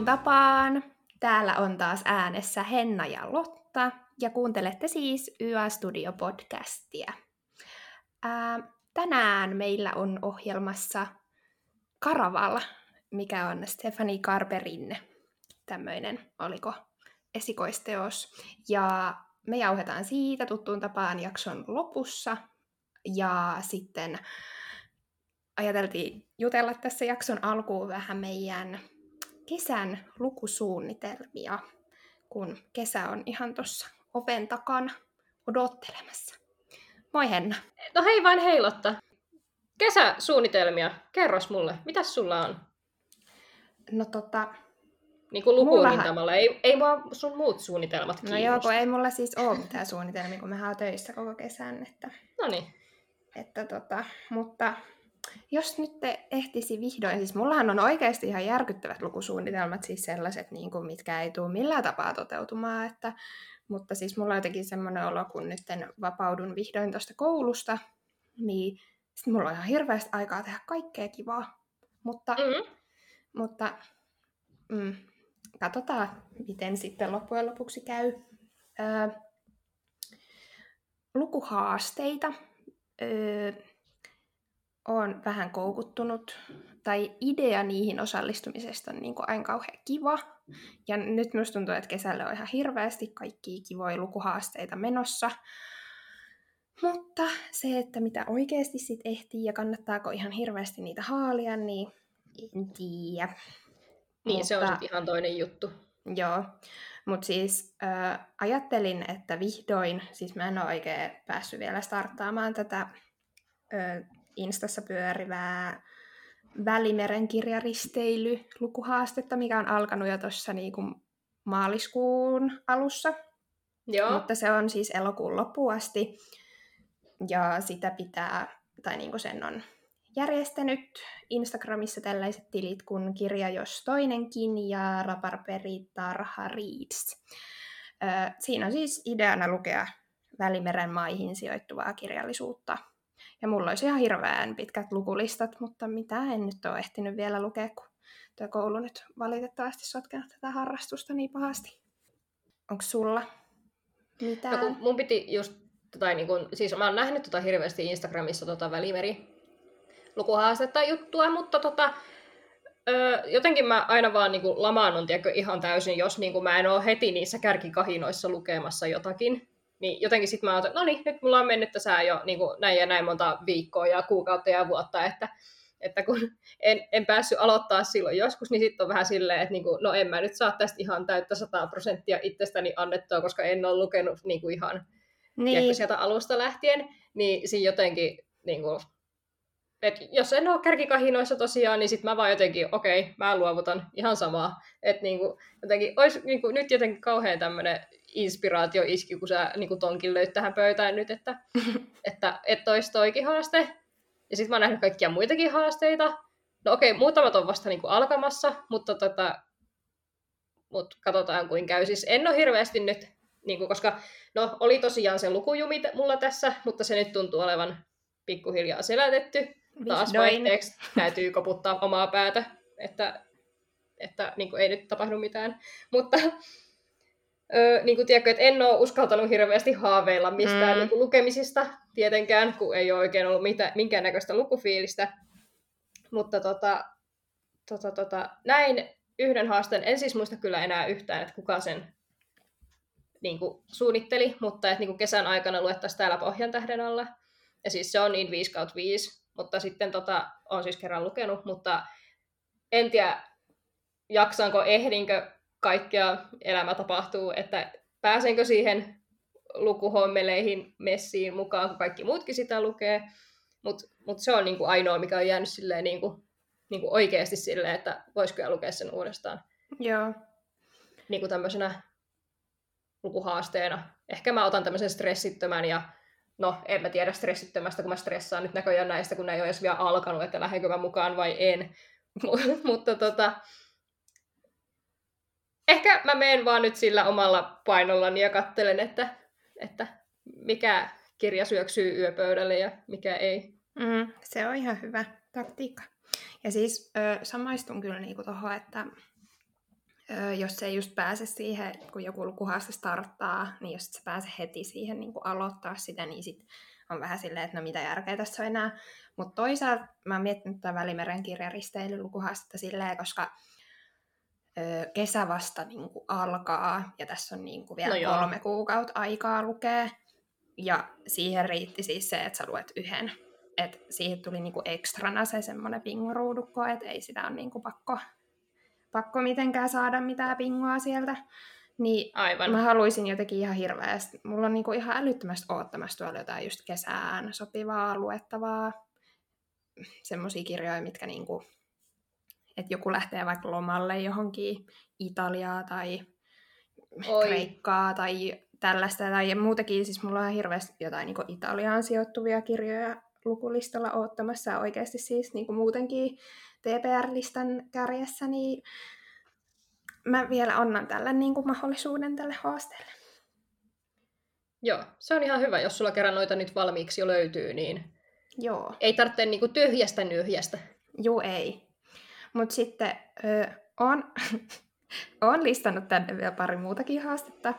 Tuttuun tapaan täällä on taas äänessä Henna ja Lotta, ja kuuntelette siis YA Studio podcastia. Ää, tänään meillä on ohjelmassa Karaval, mikä on Stefani Karperin tämmöinen, oliko esikoisteos. Ja me jauhetaan siitä tuttuun tapaan jakson lopussa. Ja sitten ajateltiin jutella tässä jakson alkuun vähän meidän kesän lukusuunnitelmia, kun kesä on ihan tuossa oven takana odottelemassa. Moi Henna. No hei vain heilotta. Kesäsuunnitelmia. Kerros mulle, mitä sulla on? No tota... Niin kuin lukurintamalla. Ei, ei mua sun muut suunnitelmat kiinnosta. No joo, kun ei mulla siis ole mitään suunnitelmia, kun mä oon töissä koko kesän. Että... No niin. Että tota, mutta jos nyt te ehtisi vihdoin, siis mullahan on oikeasti ihan järkyttävät lukusuunnitelmat, siis sellaiset, niin kuin, mitkä ei tule millään tapaa toteutumaan, että, mutta siis mulla on jotenkin semmoinen olo, kun nyt vapaudun vihdoin tuosta koulusta, niin sitten mulla on ihan hirveästi aikaa tehdä kaikkea kivaa. Mutta, mm-hmm. mutta mm, katsotaan, miten sitten loppujen lopuksi käy. Öö, lukuhaasteita. Öö, olen vähän koukuttunut, tai idea niihin osallistumisesta on niin kuin aina kauhean kiva. Ja nyt minusta tuntuu, että kesällä on ihan hirveästi kaikki kivoja lukuhaasteita menossa. Mutta se, että mitä oikeasti sitten ehtii ja kannattaako ihan hirveästi niitä haalia, niin en tiedä. Niin, Mutta, se on sitten ihan toinen juttu. Joo, mutta siis äh, ajattelin, että vihdoin, siis mä en ole oikein päässyt vielä starttaamaan tätä äh, Instassa pyörivää Välimeren kirjaristeily lukuhaastetta, mikä on alkanut jo tuossa niinku maaliskuun alussa. Joo. Mutta se on siis elokuun loppuun asti. Ja sitä pitää, tai niinku sen on järjestänyt Instagramissa tällaiset tilit kuin Kirja jos toinenkin ja Raparperi Tarha Reads. siinä on siis ideana lukea Välimeren maihin sijoittuvaa kirjallisuutta ja mulla olisi ihan hirveän pitkät lukulistat, mutta mitä en nyt ole ehtinyt vielä lukea, kun tuo koulu nyt valitettavasti sotkenut tätä harrastusta niin pahasti. Onko sulla mitään? No, mun piti just, tai niin kun, siis mä oon nähnyt tota hirveästi Instagramissa tota välimeri lukuhaastetta juttua, mutta tota, öö, jotenkin mä aina vaan niin lamaannun ihan täysin, jos niin mä en ole heti niissä kärkikahinoissa lukemassa jotakin. Niin jotenkin sitten mä ajattelin, no niin, nyt mulla on mennyt tässä jo niin kuin näin ja näin monta viikkoa ja kuukautta ja vuotta, että, että kun en, en päässyt aloittaa silloin joskus, niin sitten on vähän silleen, että niin kuin, no en mä nyt saa tästä ihan täyttä 100 prosenttia itsestäni annettua, koska en ole lukenut niin kuin ihan niin. sieltä alusta lähtien, niin siinä jotenkin niin kuin, et jos en ole kärkikahinoissa tosiaan, niin sitten mä vaan jotenkin, okei, okay, mä luovutan ihan samaa. Että niinku, jotenkin, olisi niinku, nyt jotenkin kauhean tämmöinen inspiraatio iski, kun sä niin kuin tonkin löyt tähän pöytään nyt, että, että, että olisi toikin haaste. Ja sitten mä oon nähnyt kaikkia muitakin haasteita. No okei, okay, muutamat on vasta niin kuin alkamassa, mutta tota, mut katsotaan kuin käy. Siis en ole hirveästi nyt, niin kuin, koska no oli tosiaan se lukujumi mulla tässä, mutta se nyt tuntuu olevan pikkuhiljaa selätetty. Taas vaihteeksi täytyy koputtaa omaa päätä, että, että niin kuin ei nyt tapahdu mitään. Mutta Öö, niin kuin tiedätkö, että en ole uskaltanut hirveästi haaveilla mistään mm. niin kuin lukemisista tietenkään, kun ei ole oikein ollut mitään, minkäännäköistä lukufiilistä. Mutta tota, tota, tota, näin yhden haasteen. En siis muista kyllä enää yhtään, että kuka sen niin kuin, suunnitteli, mutta että niin kuin kesän aikana luettaisiin täällä Pohjan tähden alla. Ja siis se on niin 5 kautta 5, mutta sitten tota, on siis kerran lukenut, mutta en tiedä, jaksanko, ehdinkö kaikkea elämä tapahtuu, että pääsenkö siihen lukuhommeleihin messiin mukaan, kun kaikki muutkin sitä lukee. Mutta mut se on niinku ainoa, mikä on jäänyt silleen niinku, niinku oikeasti silleen, että voisiko lukea sen uudestaan. Joo. Niinku tämmöisenä lukuhaasteena. Ehkä mä otan tämmöisen stressittömän ja no, en mä tiedä stressittömästä, kun mä stressaan nyt näköjään näistä, kun ne ei ole edes vielä alkanut, että lähdenkö mä mukaan vai en. mutta tota, ehkä mä menen vaan nyt sillä omalla painollani ja kattelen, että, että mikä kirja syöksyy yöpöydälle ja mikä ei. Mm, se on ihan hyvä taktiikka. Ja siis ö, samaistun kyllä niinku tuohon, että öö, jos se ei just pääse siihen, kun joku lukuhaaste starttaa, niin jos se pääse heti siihen niin kuin aloittaa sitä, niin sit on vähän silleen, että no mitä järkeä tässä on enää. Mutta toisaalta mä oon miettinyt tätä Välimeren kirjaristeilyn lukuhaastetta silleen, koska kesä vasta niin kuin alkaa, ja tässä on niin kuin vielä No joo. kolme kuukautta aikaa lukea, ja siihen riitti siis se, että sä luet yhden. Et siihen tuli niinku ekstrana se semmoinen pingoruudukko, että ei sitä ole niinku pakko, pakko mitenkään saada mitään pingoa sieltä. Niin Aivan. mä haluaisin jotenkin ihan hirveästi. Mulla on niinku ihan älyttömästi oottamassa tuolla jotain just kesään sopivaa, luettavaa. Semmoisia kirjoja, mitkä niinku, että joku lähtee vaikka lomalle johonkin Italiaa tai Oi. Kreikkaa tai tällaista. Tai muutenkin, siis mulla on hirveästi jotain niin Italiaan sijoittuvia kirjoja lukulistalla oottamassa. Oikeasti siis niin kuin muutenkin TPR-listan kärjessä, niin mä vielä annan tälle niin kuin mahdollisuuden tälle haasteelle. Joo, se on ihan hyvä, jos sulla kerran noita nyt valmiiksi jo löytyy, niin Joo, ei tarvitse niinku tyhjästä nyhjästä. juu ei. Mutta sitten ö, on, on listannut tänne vielä pari muutakin haastetta.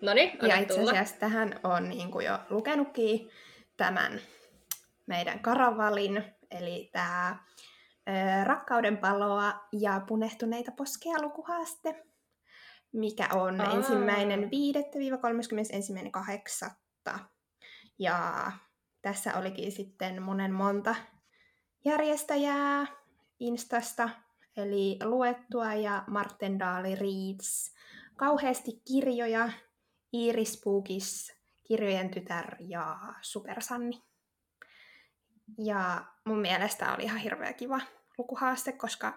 No niin, Ja itse tulla. asiassa tähän on niin kuin jo lukenutkin tämän meidän karavalin, eli tämä Rakkauden paloa ja punehtuneita poskeja lukuhaaste, mikä on Aa. ensimmäinen 5-31.8. Ja tässä olikin sitten monen monta järjestäjää Instasta, eli Luettua ja Martendaali Reads. Kauheasti kirjoja, Iris Puukis, Kirjojen tytär ja Supersanni. Ja mun mielestä oli ihan hirveä kiva lukuhaaste, koska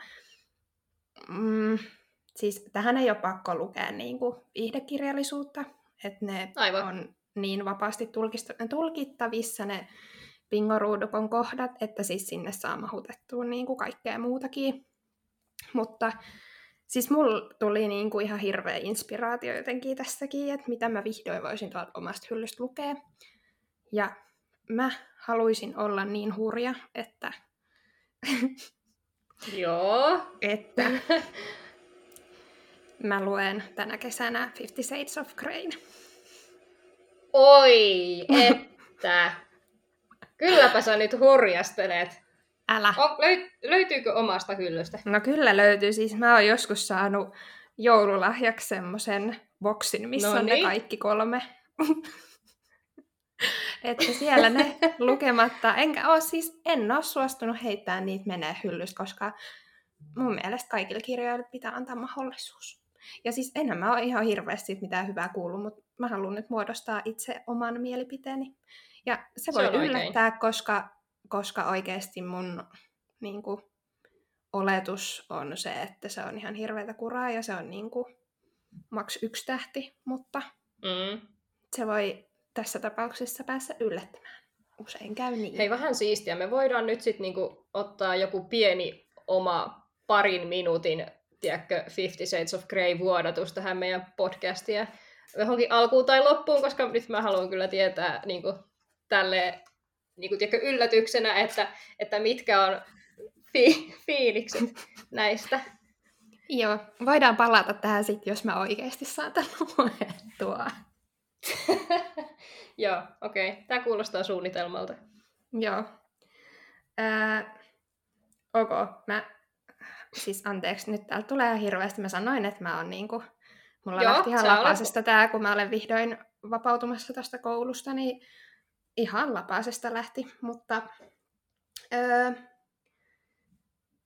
mm, siis tähän ei ole pakko lukea niin kuin viihdekirjallisuutta, että ne Aivan. on niin vapaasti tulkittavissa ne pingoruudukon kohdat, että siis sinne saa mahutettua niin kuin kaikkea muutakin. Mutta siis mulla tuli niin kuin ihan hirveä inspiraatio jotenkin tästäkin, että mitä mä vihdoin voisin tuolta omasta hyllystä lukea. Ja mä haluaisin olla niin hurja, että, Joo. että mä luen tänä kesänä Fifty Shades of Grey. Oi, että. Kylläpä sä nyt hurjastelet. Älä. O, löy, löytyykö omasta hyllystä? No kyllä löytyy. Siis mä oon joskus saanut joululahjaksi semmoisen boksin, missä No on ne niin. kaikki kolme. että siellä ne lukematta. Enkä oo siis, en oo suostunut heittää niitä menee hyllystä, koska mun mielestä kaikille kirjoille pitää antaa mahdollisuus. Ja siis enhän mä ole ihan hirveästi mitään hyvää kuullut, mutta mä haluan nyt muodostaa itse oman mielipiteeni. Ja se Se voi oikein. yllättää, koska, koska oikeasti mun niin kuin, oletus on se, että se on ihan hirveätä kuraa ja se on niin kuin, maks yksi tähti, mutta Mm. se voi tässä tapauksessa päässä yllättämään. Usein käy niin. Hei, vähän siistiä. Me voidaan nyt sitten niinku ottaa joku pieni oma parin minuutin, tiedätkö, Fifty Shades of Grey vuodatus tähän meidän podcastiin johonkin alkuun tai loppuun, koska nyt mä haluan kyllä tietää niinku, tälle niinku, tiedätkö, yllätyksenä, että, että mitkä on fi- fiilikset näistä. Joo, voidaan palata tähän sitten, jos mä oikeasti saan tämän luettua. Joo, okei. Okay. Tämä kuulostaa suunnitelmalta. Joo. Ää, ok, mä, siis anteeksi, nyt täältä tulee hirveästi. Mä sanoin, että mä oon niinku, mulla Joo, lähti ihan olet- lapasesta tää, kun mä olen vihdoin vapautumassa tästä koulusta, niin ihan lapasesta lähti, mutta öö,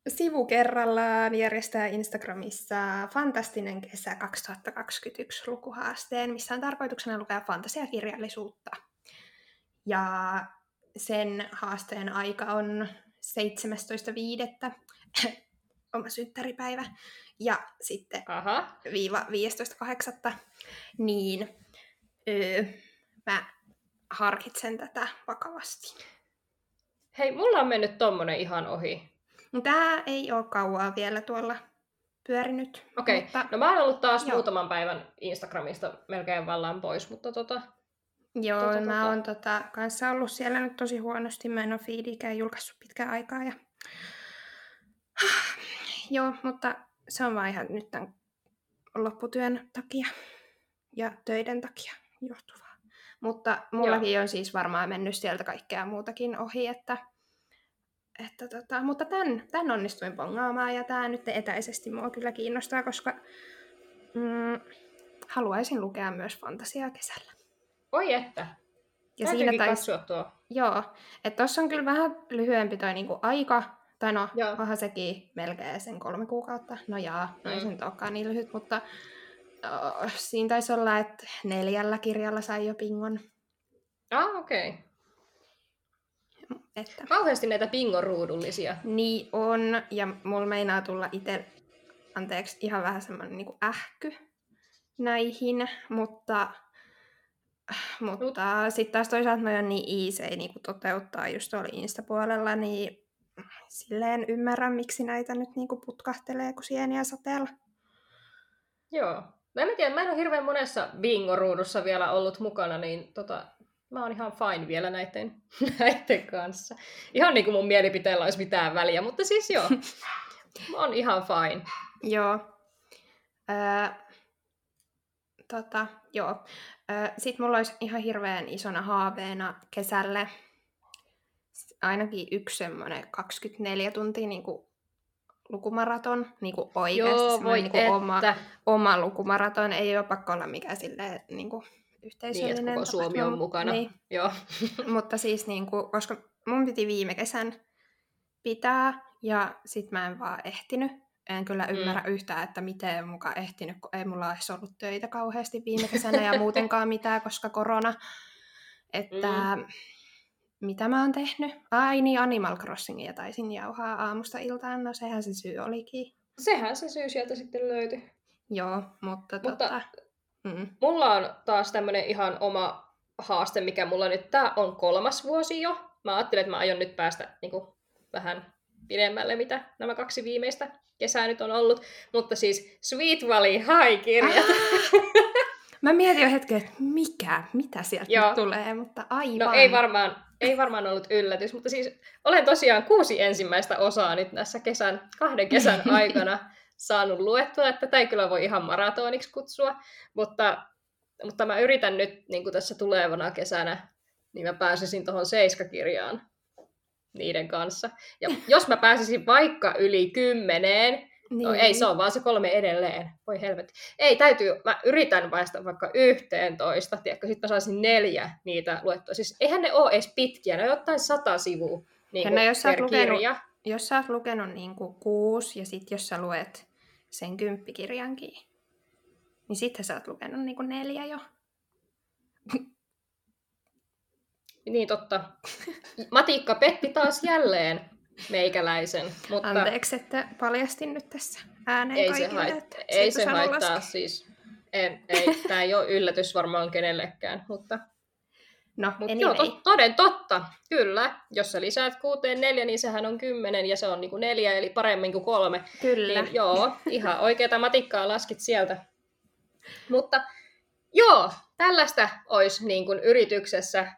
sivu kerrallaan järjestää Instagramissa Fantastinen kesä 2021 lukuhaasteen, missä on tarkoituksena lukea fantasiakirjallisuutta. Ja sen haasteen aika on 17.5. oma synttäripäivä. Ja sitten Aha. viiva 15.8. Niin öö, mä harkitsen tätä vakavasti. Hei, mulla on mennyt tommonen ihan ohi. No, Tää ei ole kauaa vielä tuolla pyörinyt. Okei, Mutta, no mä oon ollut taas Joo. muutaman päivän Instagramista melkein vallan pois, mutta tota, joo, tota, mä tota. oon tota, kanssa ollut siellä nyt tosi huonosti. Mä en ole feedikään julkaissut pitkään aikaa. Ja... joo, mutta se on vaan ihan nyt tämän lopputyön takia ja töiden takia johtuvaa. Mutta mullakin Joo. on siis varmaan mennyt sieltä kaikkea muutakin ohi, että, että tota, mutta tämän, tämän onnistuin pongaamaan ja tämä nyt etäisesti mua kyllä kiinnostaa, koska mm, haluaisin lukea myös fantasiaa kesällä. Oi että! Ja siinä tais... tuo. Joo, että tuossa on kyllä vähän lyhyempi toi niinku aika, tai no, Joo. onhan sekin melkein sen kolme kuukautta. No jaa, no ei mm. se nyt olekaan niin lyhyt, mutta uh, siinä taisi olla, että neljällä kirjalla sai jo pingon. Ah, okei. Okay. Että... Kauheasti näitä pingon ruudullisia. Niin on, ja mulla meinaa tulla itse, anteeksi, ihan vähän semmoinen niin ähky näihin, mutta mutta sitten taas toisaalta noin on niin easy niin toteuttaa just tuolla Insta-puolella, niin silleen ymmärrän, miksi näitä nyt niin kuin putkahtelee kuin sieniä sateella. Joo. Mä en tiedä, mä en ole hirveän monessa bingo-ruudussa vielä ollut mukana, niin tota, mä oon ihan fine vielä näiden, näiden kanssa. Ihan niin kuin mun mielipiteellä olisi mitään väliä, mutta siis joo, mä oon ihan fine. Joo. Öö, tota, joo. Sitten mulla olisi ihan hirveän isona haaveena kesälle ainakin yksi semmoinen 24 tuntia niin kuin lukumaraton, niin kuin oikeasti Joo, voi niin kuin oma, oma lukumaraton. Ei ole pakko olla mikään silleen niin kuin yhteisöllinen. Niin, koko Suomi on mukana. Niin. Joo. Mutta siis, niin kuin, koska mun piti viime kesän pitää, ja sit mä en vaan ehtinyt. En kyllä mm. ymmärrä mm. yhtään, että miten mukaan ehtinyt, kun ei mulla olisi ollut töitä kauheasti viime kesänä ja muutenkaan mitään, koska korona. Että mm mitä mä oon tehnyt? Ai niin, Animal Crossingia taisin jauhaa aamusta iltaan, no sehän se syy olikin. Sehän se syy sieltä sitten löytyi. Joo, mutta, mutta tota... Mm. Mulla on taas tämmönen ihan oma haaste, mikä mulla nyt, tää on kolmas vuosi jo. Mä ajattelin, että mä aion nyt päästä niin kuin, vähän pidemmälle, mitä nämä kaksi viimeistä kesää nyt on ollut. Mutta siis Sweet Valley High-kirjat. Mä mietin jo hetken, että mikä, mitä sieltä Joo. tulee, mutta aivan. No ei varmaan, ei varmaan ollut yllätys, mutta siis olen tosiaan kuusi ensimmäistä osaa nyt tässä kesän, kahden kesän aikana saanut luettua, että tätä ei kyllä voi ihan maratoniksi kutsua, mutta, mutta mä yritän nyt niin kuin tässä tulevana kesänä, niin mä pääsisin tuohon seiskakirjaan niiden kanssa. Ja jos mä pääsisin vaikka yli kymmeneen, niin. No ei, se on vaan se kolme edelleen. Voi helvetti. Ei, täytyy, mä yritän päästä vaikka yhteen toista, tiedätkö, sitten mä saisin neljä niitä luettua. Siis eihän ne ole edes pitkiä, ne on jotain sata sivua niin no, jos per lukenut, kirja. Jos sä oot lukenut niin kuin kuusi ja sitten jos sä luet sen kymppikirjankin, niin sitten sä oot lukenut niin kuin neljä jo. Niin totta. Matikka petti taas jälleen meikäläisen. Mutta... Anteeksi, että paljastin nyt tässä ääneen ei kaikille. Se hait... Ei se haittaa laske. siis. En, ei, tämä ei ole yllätys varmaan kenellekään, mutta... No, Mut anyway. joo, to, toden totta, kyllä. Jos sä lisäät kuuteen neljä, niin sehän on kymmenen ja se on niinku neljä, eli paremmin kuin kolme. Kyllä. Niin, joo, ihan oikeata matikkaa laskit sieltä. Mutta joo, tällaista olisi niin kuin yrityksessä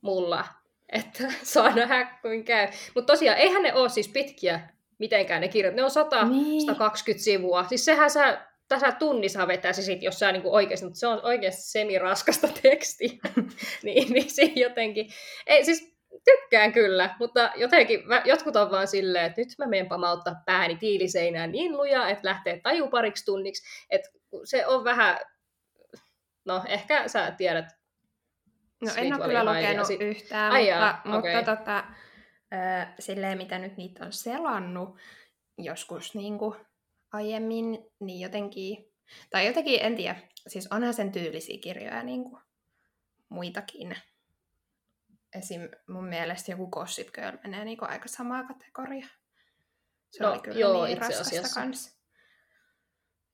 mulla että saa nähdä kuin käy. Mutta tosiaan, eihän ne ole siis pitkiä mitenkään ne kirjat. Ne on 100, niin. 120 sivua. Siis sehän sä tässä tunnissa vetäisit, jos sä niinku oikeasti, mutta se on oikeasti semiraskasta tekstiä. niin, niin se jotenkin... Ei, siis tykkään kyllä, mutta jotenkin mä, jotkut on vaan silleen, että nyt mä menen pamauttaa pääni tiiliseinään niin lujaa, että lähtee taju pariksi tunniksi. Että se on vähän... No, ehkä sä tiedät No en ole kyllä lukenut sit... yhtään, Ai mutta, jaa, okay. mutta tota, äh, silleen mitä nyt niitä on selannut joskus niin kuin aiemmin, niin jotenkin, tai jotenkin en tiedä, siis onhan sen tyylisiä kirjoja niin kuin muitakin. Esim. mun mielestä joku Gossip Girl menee niin kuin aika samaa kategoria. Se no, oli kyllä joo, niin itse asiassa. Kans.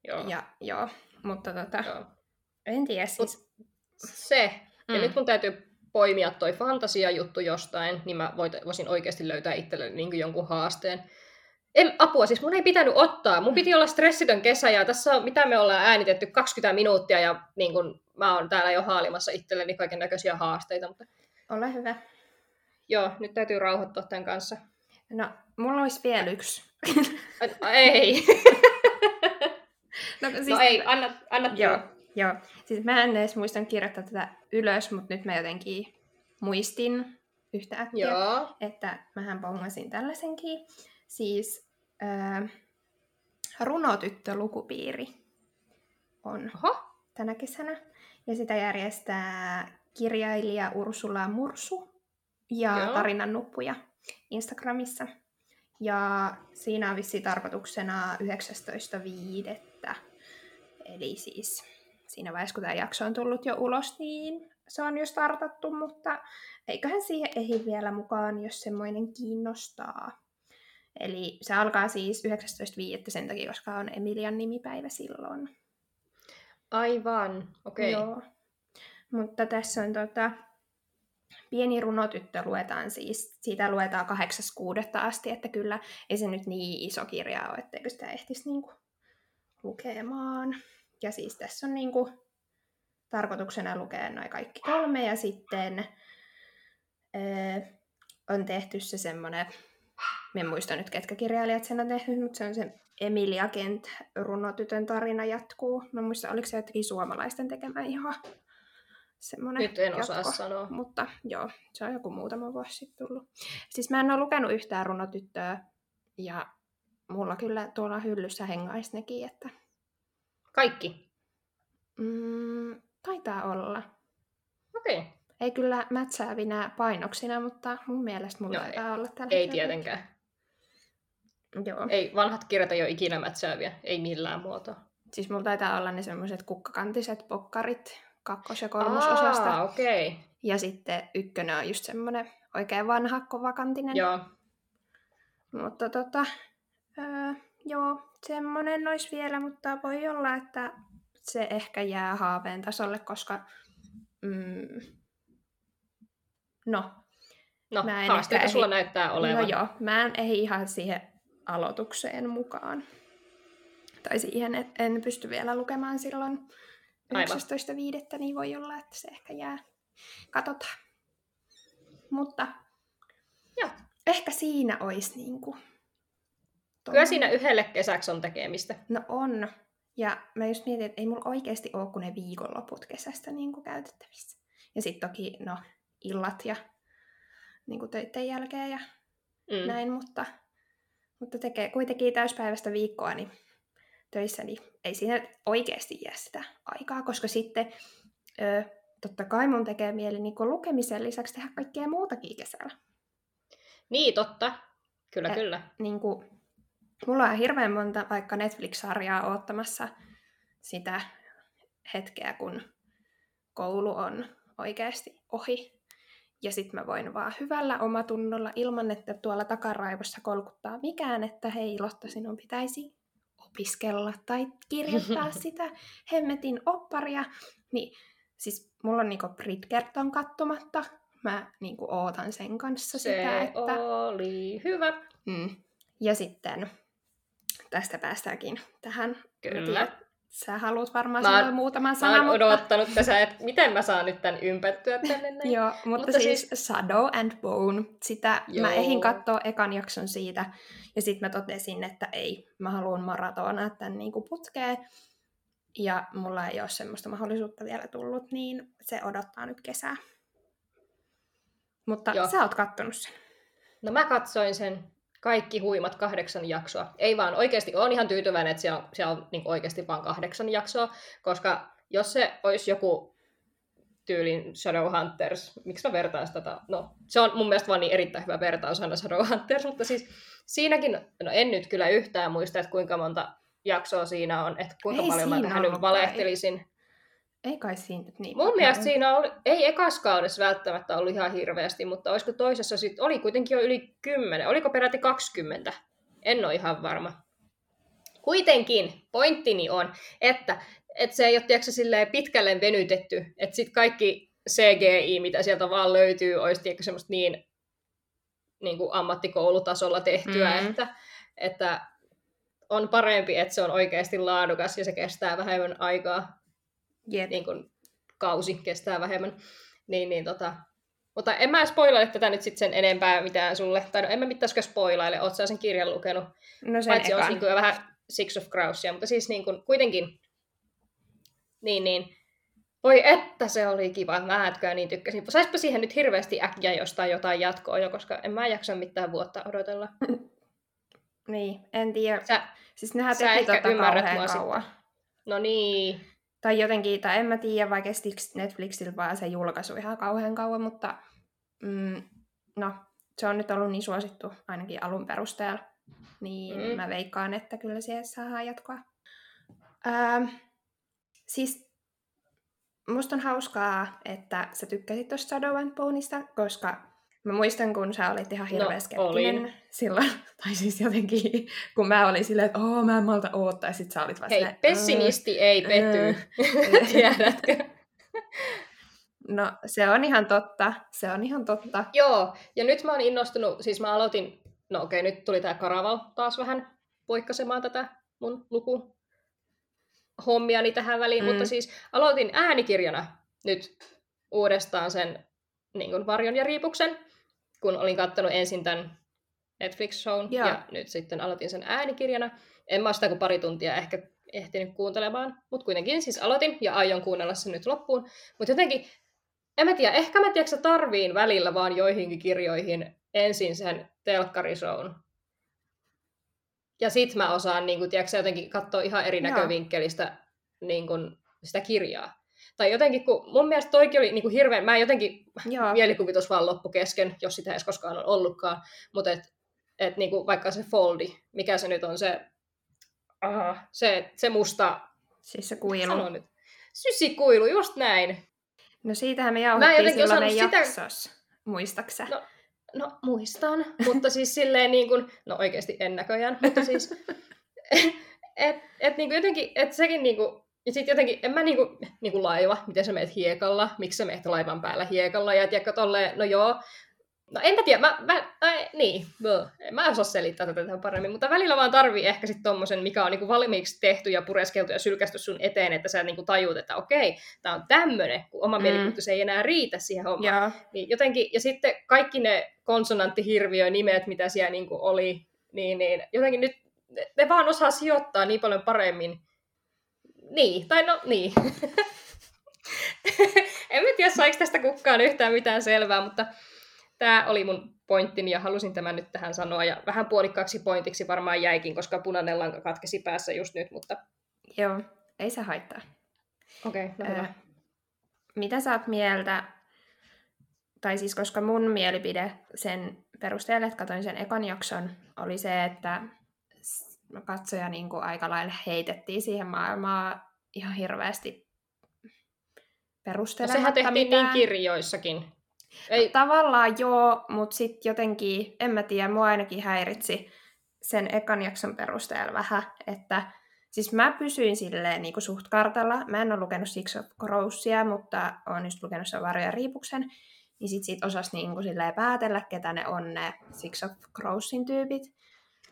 Joo. Ja, joo, mutta tota, joo. en tiedä siis. Mut se, Mm. Ja nyt mun täytyy poimia toi fantasia-juttu jostain, niin mä voisin oikeasti löytää itselleni niin jonkun haasteen. En, apua, siis mun ei pitänyt ottaa. Mun piti olla stressitön kesä ja tässä on, mitä me ollaan äänitetty, 20 minuuttia ja niin kun, mä oon täällä jo haalimassa itselleni kaiken näköisiä haasteita. Mutta... Ole hyvä. Joo, nyt täytyy rauhoittua tämän kanssa. No, mulla olisi vielä yksi. ei. No, siis, No ei, anna, anna Joo, joo. Siis mä en edes muistanut kirjoittaa tätä ylös, mutta nyt mä jotenkin muistin yhtäkkiä, Joo. että mähän pongasin tällaisenkin. Siis äh, runotyttö-lukupiiri on Oho. tänä kesänä. Ja sitä järjestää kirjailija Ursula Mursu ja Joo. Tarinan nuppuja Instagramissa. Ja siinä on vissiin tarkoituksena 19.5. Eli siis siinä vaiheessa, kun tämä jakso on tullut jo ulos, niin se on jo startattu, mutta eiköhän siihen ehdi vielä mukaan, jos semmoinen kiinnostaa. Eli se alkaa siis 19.5. sen takia, koska on Emilian nimipäivä silloin. Aivan, okei. Okay. Joo. Mutta tässä on tota, pieni runotyttö luetaan siis, siitä luetaan 8.6. asti, että kyllä ei se nyt niin iso kirja ole, etteikö sitä ehtisi niinku lukemaan. Ja siis tässä on niinku tarkoituksena lukea noin kaikki kolme ja sitten öö, on tehty se semmoinen, mä en muista nyt ketkä kirjailijat sen on tehnyt, mutta se on se Emilia Kent runotytön tarina jatkuu. Mä en muista, oliko se jotenkin suomalaisten tekemä ihan semmoinen Nyt en osaa jatko. sanoa. Mutta joo, se on joku muutama vuosi sitten tullut. Siis mä en ole lukenut yhtään runotyttöä ja mulla kyllä tuolla hyllyssä hengaisi nekin, että Kaikki. mm, taitaa olla. Okei. Okay. Ei kyllä mätsäävinä painoksina, mutta mun mielestä mulla Joo, taitaa olla tällä Ei tietenkään. Joo. Ei, vanhat kirjat ei ole ikinä mätsääviä. Ei millään muotoa. Siis mulla taitaa olla ne semmoiset kukkakantiset pokkarit kakkos- ja kolmososasta. Aa, okei. Okay. Ja sitten ykkönen on just semmoinen oikein vanha, kovakantinen. Joo. Mutta tota, öö, joo, semmoinen olisi vielä, mutta voi olla, että se ehkä jää haaveen tasolle, koska mm, no, No, Mä en haasteita ehkä sulla näyttää no olevan. joo, mä en ehdi ihan siihen aloitukseen mukaan. Tai siihen, että en pysty vielä lukemaan silloin Aivan. 19.5. niin voi olla, että se ehkä jää. Katsotaan. Mutta Joo. ehkä siinä olisi niinku... Kyllä siinä yhdelle kesäksi on tekemistä. No on. Ja mä just mietin, että ei mulla oikeasti ole kuin ne viikonloput kesästä niin kuin käytettävissä. Ja sitten toki, no, illat ja niin kuin töiden jälkeen ja Mm. näin, mutta, mutta tekee kuitenkin täyspäiväistä viikkoa niin töissä, niin ei siinä oikeasti jää sitä aikaa, koska sitten ö, totta kai mun tekee mieli niin kuin lukemisen lisäksi tehdä kaikkea muutakin kesällä. Niin, totta. Kyllä, Eh. kyllä. niin kuin, mulla on hirveän monta vaikka Netflix-sarjaa oottamassa sitä hetkeä, kun koulu on oikeasti ohi. Ja sitten mä voin vaan hyvällä omatunnolla ilman, että tuolla takaraivossa kolkuttaa mikään, että hei Lotta, sinun pitäisi opiskella tai kirjoittaa sitä hemmetin opparia. Niin, siis mulla on niinku Bridgerton kattomatta. Mä niinku ootan sen kanssa Se sitä, että... oli hyvä. Mm. Ja sitten tästä päästäänkin tähän. Mä Kyllä. Sä haluat varmaan Mä sanoa muutaman Mä sanan, oon mutta... odottanut tässä, että miten mä saan nyt tän ympättyä tänne näin. Joo, mutta, Mutta siis, siis- Shadow and Bone, sitä Joo. mä ehdin katsoa ekan jakson siitä, ja sitten mä totesin, että ei, mä haluan maratonaa tämän niin putkeen, ja mulla ei ole semmoista mahdollisuutta vielä tullut, niin se odottaa nyt kesää. Mutta Joo. sä oot kattonut sen. No mä katsoin sen kaikki huimat kahdeksan jaksoa. Ei vaan, oikeasti on ihan tyytyväinen, että siellä on, siellä on niin oikeasti vaan kahdeksan jaksoa, koska jos se olisi joku tyylin Shadowhunters, miksi mä vertaan sitä? No, se on mun mielestä vaan niin erittäin hyvä vertaus aina Shadowhunters, mutta siis siinäkin, no en nyt kyllä yhtään muista, että kuinka monta jaksoa siinä on, että kuinka Ei paljon mä tähän nyt valehtelisin. Ei kai siinä nyt niin Mun mielestä ole. siinä oli, ei ekas kaudessa välttämättä ollut ihan hirveästi, mutta olisiko toisessa sitten, oli kuitenkin jo yli 10, oliko peräti 20? En ole ihan varma. Kuitenkin pointtini on, että, että se ei ole tiedätkö, pitkälle venytetty, että sitten kaikki CGI, mitä sieltä vaan löytyy, olisi tiedätkö, semmoista niin, niin kuin ammattikoulutasolla tehtyä, Mm. että, että on parempi, että se on oikeasti laadukas ja se kestää vähemmän aikaa Jep. niin kuin, kausi kestää vähemmän. Niin, niin, tota... Mutta en mä spoilaile tätä nyt sit sen enempää mitään sulle. Tai no en mä mitäskö spoilaile, oot sen kirjan lukenut. No sen Paitsi ekan. olisi niin vähän Six of Crowsia, mutta siis niin kuin, kuitenkin, niin, niin, voi että se oli kiva, mä etkään niin tykkäsin. Saispa siihen nyt hirveästi äkkiä jostain jotain jatkoa jo, koska en mä jaksa mitään vuotta odotella. Niin, en tiedä. Sä, Siis nehän sä ehkä tota ymmärrät mua kauan. no niin, Tai jotenkin, tai en mä tiedä, vai kestikö Netflixillä vaan se julkaisu ihan kauhean kauan, mutta mm, no, se on nyt ollut niin suosittu ainakin alun perusteella. Niin Mm. mä veikkaan, että kyllä siihen saadaan jatkoa. Ähm, siis musta on hauskaa, että sä tykkäsit tuosta Shadow and Boneista, koska mä muistan, kun sä olit ihan hirveän No, skeptinen olin. silloin. Tai siis jotenkin, kun mä olin silleen, että oo, mä en malta oottaa, ja sit sä olit vaan hei, silleen, pessimisti ei pety, "Öö." tiedätkö? No, se on ihan totta. Se on ihan totta. Joo, ja nyt mä oon innostunut, siis mä aloitin, no okei, nyt tuli tää Karaval taas vähän poikkasemaan tätä mun luku hommiani tähän väliin, Mm. mutta siis aloitin äänikirjana nyt uudestaan sen niin kuin Varjon ja Riipuksen, kun olin kattonut ensin tämän Netflix-shown, Joo. ja nyt sitten aloitin sen äänikirjana. En mä sitä kuin pari tuntia ehkä ehtinyt kuuntelemaan, mutta kuitenkin siis aloitin ja aion kuunnella sen nyt loppuun. Mutta jotenkin, en mä tiedä, ehkä mä tiedän, tarviin välillä vaan joihinkin kirjoihin ensin sen telkkarishown. Ja sit mä osaan, niin kun, tiedätkö, jotenkin katsoa ihan eri Joo. näkövinkkelistä niin kun, sitä kirjaa. Tai jotenkin, kun mun mielestä toikin oli niin kuin hirveän, mä jotenkin Joo. mielikuvitus vaan loppu kesken, jos sitä edes koskaan on ollutkaan. Mutta et, et niinku vaikka se foldi, mikä se nyt on se, aha, se, se musta, Siis se sano kuilu. nyt, sysikuilu, just näin. No siitähän me jauhettiin silloin osannut sitä... sitä- jaksossa. Muistaksä? No, No muistan, mutta siis silleen niin kuin, no oikeasti en näköjään, mutta siis, et, et niin kuin jotenkin, et sekin niin kuin, ja sitten jotenkin, en mä niinku, niinku laiva, miten sä meet hiekalla, miksi sä meet laivan päällä hiekalla, ja tiedätkö tolleen, no joo, no en mä tiedä, mä, mä ai, niin, bö, en mä osaa selittää tätä tähän paremmin, mutta välillä vaan tarvii ehkä sitten tommosen, mikä on niinku valmiiksi tehty ja pureskeltu ja sylkästy sun eteen, että sä niinku tajuut, että okei, tää on tämmönen, kun oma Mm. mielikuvitus ei enää riitä siihen hommaan. Joo. Niin jotenkin, ja sitten kaikki ne konsonanttihirviö-nimet, mitä siellä niin kuin oli, niin, niin jotenkin nyt ne, ne vaan osaa sijoittaa niin paljon paremmin. Niin, tai no niin. en mä tiedä, saiko tästä kukaan yhtään mitään selvää, mutta tämä oli mun pointtini ja halusin tämän nyt tähän sanoa. Ja vähän puolikkaaksi pointiksi varmaan jäikin, koska punainen lanka katkesi päässä just nyt, mutta Joo, ei se haittaa. okei, okay, no hyvä. Ö, mitä sä oot mieltä, tai siis koska mun mielipide sen perusteella, että katsoin sen ekan jakson, oli se, että katsoja niin kuin aika lailla heitettiin siihen maailmaan ihan hirveästi No, perustelematta sehän tehtiin mitään. niin kirjoissakin. Ei, Tavallaan joo, mutta sitten jotenkin, en mä tiedä, mua ainakin häiritsi sen ekan jakson perusteella vähän, että siis mä pysyin silleen niin kuin suht kartalla. Mä en ole lukenut Six of Crowsia, mutta oon just lukenut ja Riipuksen. Niin sit siitä osasi niin kuin silleen päätellä, ketä ne on ne Six of Crowsin tyypit.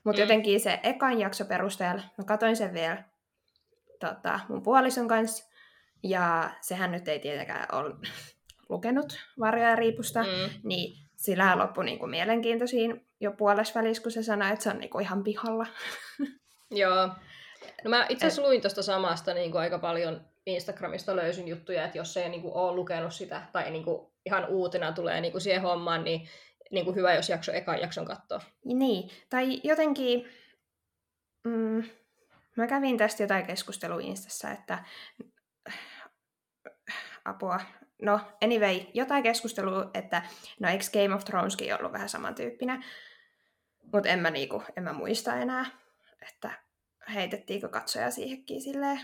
Mutta Mm. jotenkin se ekan jakso perusteella, mä katsoin sen vielä tota, mun puolison kanssa. Ja sehän nyt ei tietenkään ole lukenut Varjoja ja Riipusta. mm. Niin sillä loppui niinku mielenkiintoisiin jo puolesvälissä, kun se sanoi, että se on niinku ihan pihalla. Joo. No mä itse asiassa luin tuosta samasta niin kuin aika paljon Instagramista löysin juttuja, että jos ei niin kuin, ole lukenut sitä tai niin kuin, ihan uutena tulee niin kuin, siihen hommaan, niin, niin kuin, hyvä, jos jakso ekan jakson katsoo. Niin, tai jotenkin... Mm, mä kävin tästä jotain keskustelua Instassa, että apua. No, anyway, jotain keskustelua, että no eikö Game of Throneskin ollut vähän samantyyppinen, mutta en mä, niinku, en mä muista enää, että heitettiinkö katsoja siihenkin silleen,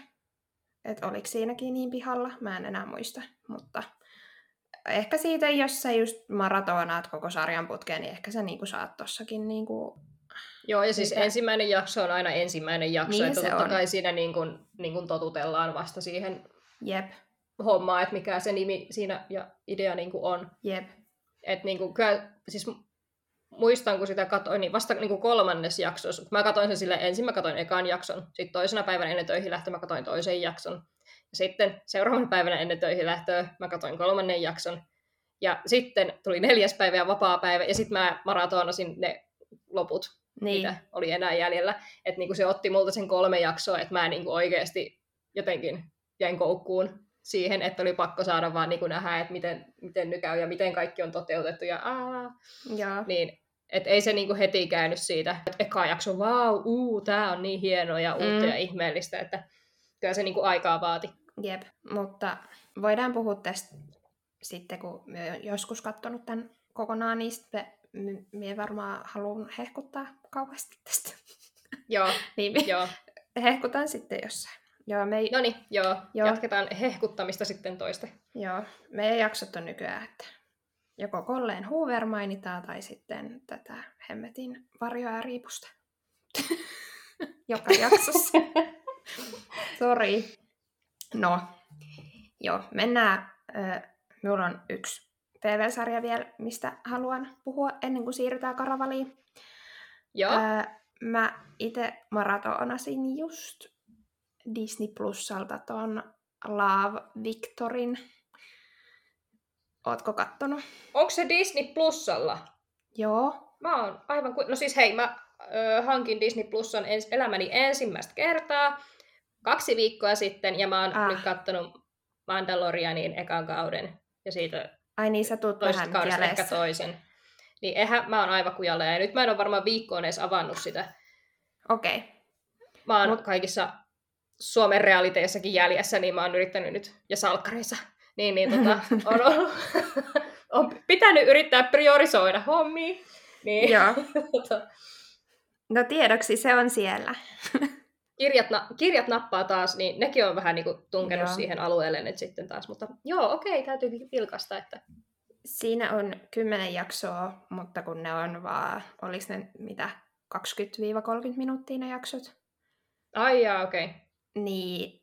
että oliko siinäkin niin pihalla, mä en enää muista, mutta ehkä siitä, jos sä just maratonaat koko sarjan putkeen, niin ehkä sä niinku saat tossakin niinku... Joo, ja siis Mitä? ensimmäinen jakso on aina ensimmäinen jakso, Niin että totta on. kai siinä niin kuin, niin kuin totutellaan vasta siihen Jep, hommaan, että mikä se nimi siinä ja idea niin kuin on. jep, Et niinku, kyllä, siis mu- muistan, kun sitä katsoin, niin vasta niinku kolmannes jaksossa, kun mä katsoin sen sille ensin mä katsoin ekan jakson, sitten toisena päivänä ennen töihin lähtöä mä katsoin toisen jakson, ja sitten seuraavana päivänä ennen töihin lähtöä mä katsoin kolmannen jakson, ja sitten tuli neljäs päivä ja vapaa päivä, ja sitten mä maratonasin ne loput. Niin. mitä oli enää jäljellä. Että niinku se otti multa sen kolme jaksoa, että mä niinku oikeasti jotenkin jäin koukkuun siihen, että oli pakko saada vaan niinku nähdä, että miten, miten nyt käy ja miten kaikki on toteutettu. Ja aah. Joo. Niin, et ei se niinku heti käynyt siitä, että eka jakso, vau, uu, tää on niin hienoa ja uutta Mm. ja ihmeellistä, että kyllä se niinku aikaa vaati. Jep, mutta voidaan puhua tästä sitten, kun oon joskus katsonut tämän kokonaan, niin sitten me varmaan haluan hehkuttaa kauheasti tästä. Joo, niin me joo. hehkutan sitten jossain. Joo, me, No niin, joo. Joo. Jatketaan hehkuttamista sitten toiste. joo, meidän jaksot on nykyään, että joko Kolleen Hoover mainitaan tai sitten tätä hemmetin varjoa riipusta. Joka jaksossa. Sori. No, joo, mennään. Minulla on yksi TV-sarja vielä, mistä haluan puhua ennen kuin siirrytään Karavaliin. Joo, mä itse maratonasin just Disney Plusalta ton Love Victorin. Ootko kattonut? onko se Disney Plusalla? Joo. Mä oon aivan kuin... No siis hei, mä ö, hankin Disney Plusan ens, elämäni ensimmäistä kertaa kaksi viikkoa sitten, ja mä oon Ah. nyt kattonut Mandalorianin ekan kauden, ja siitä Ai niin, sä tuut toisesta kaudesta ehkä jäljessä. toisen. Niin eihän, mä oon aivan kujalla, ja nyt mä en ole varmaan viikkoon edes avannut sitä. Okei. Okay. Mä oon Mut- Mut... kaikissa Suomen realiteissakin jäljessä, niin mä oon yrittänyt nyt, ja salkkareissa, niin, niin tota, on, ollut, on pitänyt yrittää priorisoida hommia. Niin, Joo. tota, No tiedoksi, se on siellä. Kirjat, na- kirjat nappaa taas, niin nekin on vähän niinku tunkenut Joo. siihen alueelle nyt sitten taas. Mutta joo, okei, täytyy vilkasta, että Siinä on kymmenen jaksoa, mutta kun ne on vaan, olis ne mitä, 20-30 minuuttia ne jaksot, ai jaa, okei, niin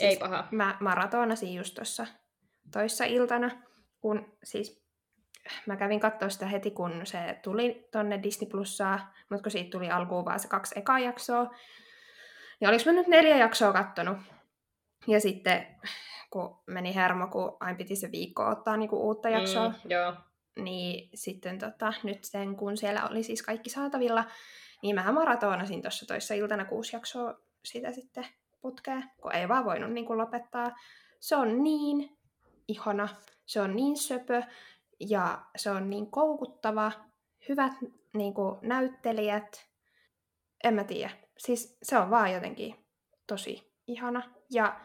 ei paha. mä maratonasin just tuossa toissa iltana, kun siis mä kävin katsoa sitä heti, kun se tuli tonne Disney Plussaa, mutta kun siitä tuli alkuun vaan se kaksi ekaa jaksoa, niin oliks mä nyt neljä jaksoa kattonut. Ja sitten, kun meni hermo, kun aina piti se viikko ottaa niinku uutta jaksoa, Mm, joo, niin sitten tota, nyt sen, kun siellä oli siis kaikki saatavilla, niin mähän maratonasin tuossa toissa iltana kuusi jaksoa sitä sitten putkeen, kun ei vaan voinut niin kuin lopettaa. Se on niin ihana, se on niin söpö ja se on niin koukuttava, hyvät niin kuin, näyttelijät, en mä tiedä. Siis se on vaan jotenkin tosi ihana. Ja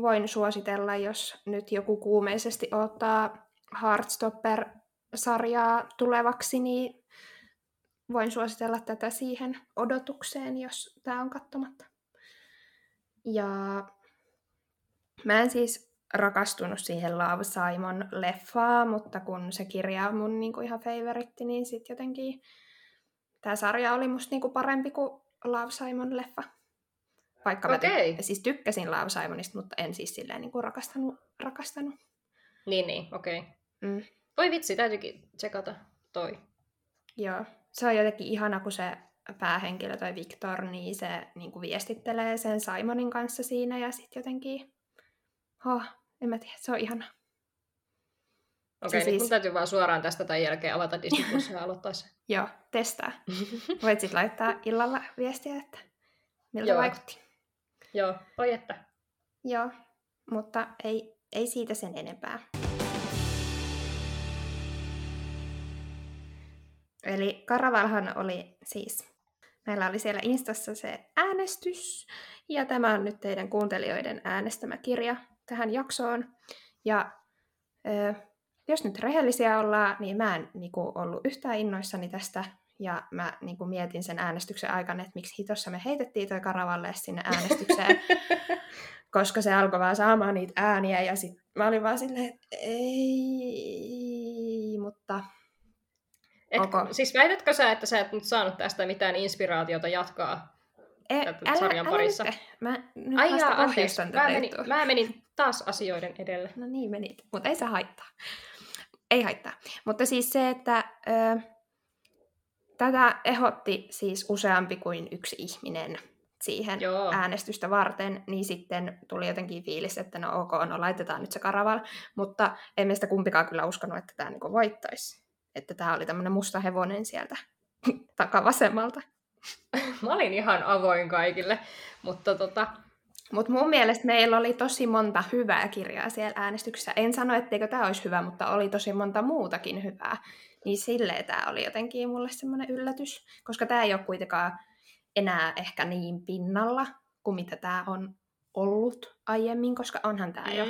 voin suositella, jos nyt joku kuumeisesti ottaa Heartstopper-sarjaa tulevaksi, niin voin suositella tätä siihen odotukseen, jos tämä on katsomatta. Ja mä en siis rakastunut siihen Love Simon leffaan, mutta kun se kirja on mun niinku ihan favoritti, niin sitten jotenkin tämä sarja oli musta niinku parempi kuin Love Simon leffa. Vaikka mä Okei. ty- siis tykkäsin Love Simonista, mutta en siis silleen niinku rakastanut. rakastanut. niin, niin, okei. Mm. Voi vitsi, täytyykin tsekata toi. Joo, se on jotenkin ihana, kun se päähenkilö, toi Victor, niin se niin kuin viestittelee sen Simonin kanssa siinä ja sitten jotenkin, oh, en mä tiedä, se on ihana. Okei, Se nyt siis- täytyy vaan suoraan tästä tai jälkeen avata Disney Plus ja aloittaa se. Joo, testaa. Voit sitten laittaa illalla viestiä, että miltä Joo. vaikutti. Joo, oi että. Joo, mutta ei, ei siitä sen enempää. Eli Karavalhan oli siis, meillä oli siellä Instassa se äänestys, ja tämä on nyt teidän kuuntelijoiden äänestämä kirja tähän jaksoon. Ja ö, jos nyt rehellisiä ollaan, niin mä en niinku, ollut yhtään innoissani tästä, ja mä niinku, mietin sen äänestyksen aikana, että miksi hitossa me heitettiin toi Karavalle sinne äänestykseen, koska se alkoi vaan saamaan niitä ääniä, ja sit mä olin vaan silleen, että ei, mutta Et, Onko? Siis väitätkö sä, että sä et nyt saanut tästä mitään inspiraatiota jatkaa? e, Tätä sarjan parissa. Nyt. Mä nyt Ai jaa, anteeksi. Mä menin, mä menin taas asioiden edelle. No niin menit, mutta ei se haittaa. Ei haittaa. Mutta siis se, että ö, tätä ehotti siis useampi kuin yksi ihminen siihen Joo. äänestystä varten, niin sitten tuli jotenkin fiilis, että no ok, no laitetaan nyt se karaval, mutta emme sitä kumpikaan kyllä uskonut, että tämä niinku voittaisi. että tämä oli tämmöinen musta hevonen sieltä takavasemmalta. Mä olin ihan avoin kaikille, mutta tota... Mutta mun mielestä meillä oli tosi monta hyvää kirjaa siellä äänestyksessä. En sano, etteikö tämä olisi hyvä, mutta oli tosi monta muutakin hyvää. Niin silleen tämä oli jotenkin mulle semmoinen yllätys, koska tämä ei ole kuitenkaan enää ehkä niin pinnalla kuin mitä tämä on ollut aiemmin, koska onhan tämä mm. jo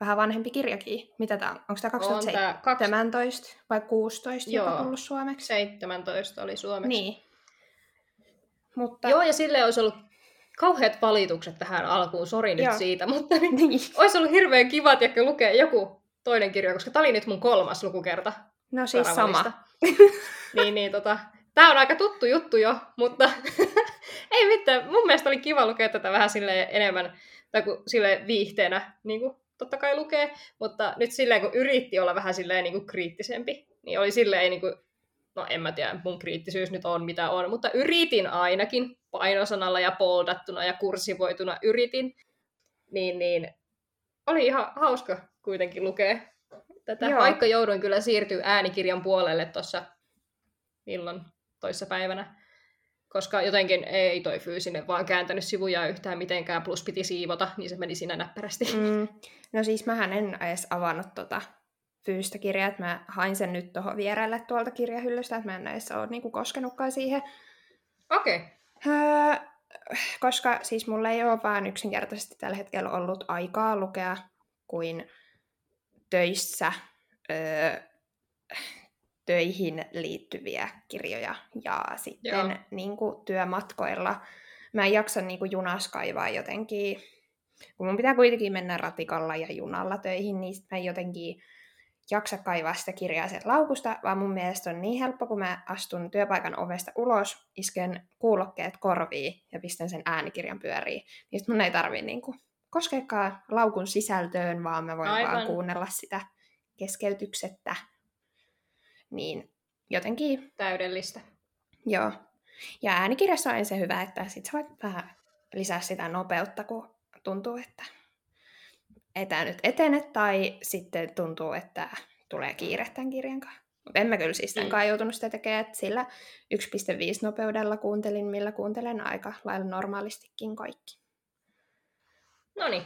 vähän vanhempi kirjakin. Mitä tämä on? Onko tämä 2017 vai 16 Joo. jopa tullut suomeksi? 17 oli suomeksi. Niin. Mutta... Joo, ja sille olisi ollut kauheat valitukset tähän alkuun, sori nyt Joo. siitä, mutta niin. olisi ollut hirveän kiva että lukea joku toinen kirja, koska tämä oli nyt mun kolmas lukukerta. No siis sama. niin, niin tota, Tämä on aika tuttu juttu jo, mutta ei mitään. Mun mielestä oli kiva lukea tätä vähän sille enemmän, tai kuin sille viihteenä, niin kuin totta kai lukee, mutta nyt silleen, kun yritti olla vähän silleen niin kuin kriittisempi, niin oli silleen, niin kuin, no en mä tiedä, mun kriittisyys nyt on mitä on, mutta yritin ainakin painosanalla ja poldattuna ja kursivoituna yritin, niin, niin oli ihan hauska kuitenkin lukea tätä, Joo. vaikka jouduin kyllä siirtyä äänikirjan puolelle tuossa milloin toissa päivänä, koska jotenkin ei toi fyysinen vaan kääntänyt sivuja yhtään mitenkään, plus piti siivota, niin se meni siinä näppärästi. Mm. No siis mähän en edes avannut tota fyysistä kirjaa, että mä hain sen nyt tuohon vierelle tuolta kirjahyllystä, että mä en edes ole niinku koskenutkaan siihen. Okei. Okay. Öö, koska siis mulla ei ole vaan yksinkertaisesti tällä hetkellä ollut aikaa lukea kuin töissä öö, töihin liittyviä kirjoja ja sitten niin kuin, työmatkoilla. Mä en jaksa niin kuin, junas kaivaa jotenkin, kun mun pitää kuitenkin mennä ratikalla ja junalla töihin, niin mä en jotenkin jaksa kaivaa sitä kirjaa sieltä laukusta, vaan mun mielestä on niin helppo, kun mä astun työpaikan ovesta ulos, isken kuulokkeet korviin ja pistän sen äänikirjan pyöriin. Niin mun ei tarvi niin kuin, koskekaan laukun sisältöön, vaan mä voin Aivan. vaan kuunnella sitä keskeytyksettä niin jotenkin... Täydellistä. Joo. Ja äänikirjassa on se hyvä, että sit sä voit vähän lisää sitä nopeutta, kun tuntuu, että tämä nyt etene, tai sitten tuntuu, että tulee kiire tämän kirjan kanssa. Mutta en mä kyllä siis tämän mm. joutunut sitä tekemään, että sillä 1.5 nopeudella kuuntelin, millä kuuntelen aika lailla normaalistikin kaikki. No niin.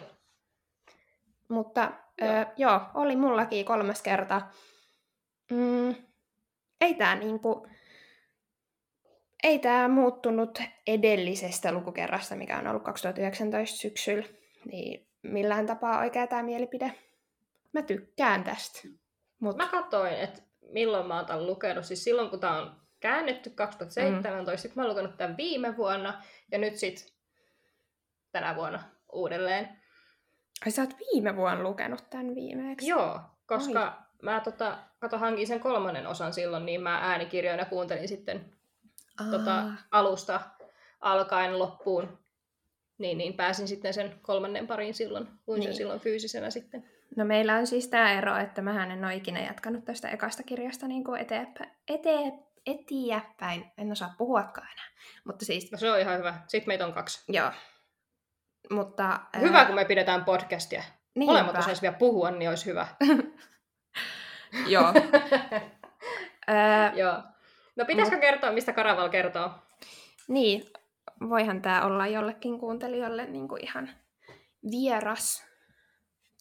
Mutta joo. Ö, joo, oli mullakin kolmas kerta. Mm, ei tämä niinku, ei tää muuttunut edellisestä lukukerrasta, mikä on ollut 2019 syksyllä, niin millään tapaa oikea tämä mielipide. Mä tykkään tästä. Mut... Mä katsoin, että milloin mä oon tämän lukenut. Siis silloin, kun tämä on käännetty 2017, mm. sitten mä oon lukenut tämän viime vuonna, ja nyt sitten tänä vuonna uudelleen. Ai sä oot viime vuonna lukenut tämän viimeksi? Joo, koska Ai mä tota, kato, hankin sen kolmannen osan silloin, niin mä äänikirjoina kuuntelin sitten tota, alusta alkaen loppuun. Niin, niin pääsin sitten sen kolmannen parin silloin, luin niin. sen silloin fyysisenä sitten. No meillä on siis tämä ero, että mä en ole ikinä jatkanut tästä ekasta kirjasta niin kuin eteenpäin, eteenpäin, eteenpäin. En osaa puhuakaan enää. Mutta siis... No se on ihan hyvä. Sitten meitä on kaksi. Joo. Mutta, hyvä, ää... kun me pidetään podcastia. Niinpä. Molemmat osaisi vielä puhua, niin olisi hyvä. Joo. Joo. No pitäisikö kertoa, mistä Karaval kertoo? Niin, voihan tämä olla jollekin kuuntelijalle niin kuin ihan vieras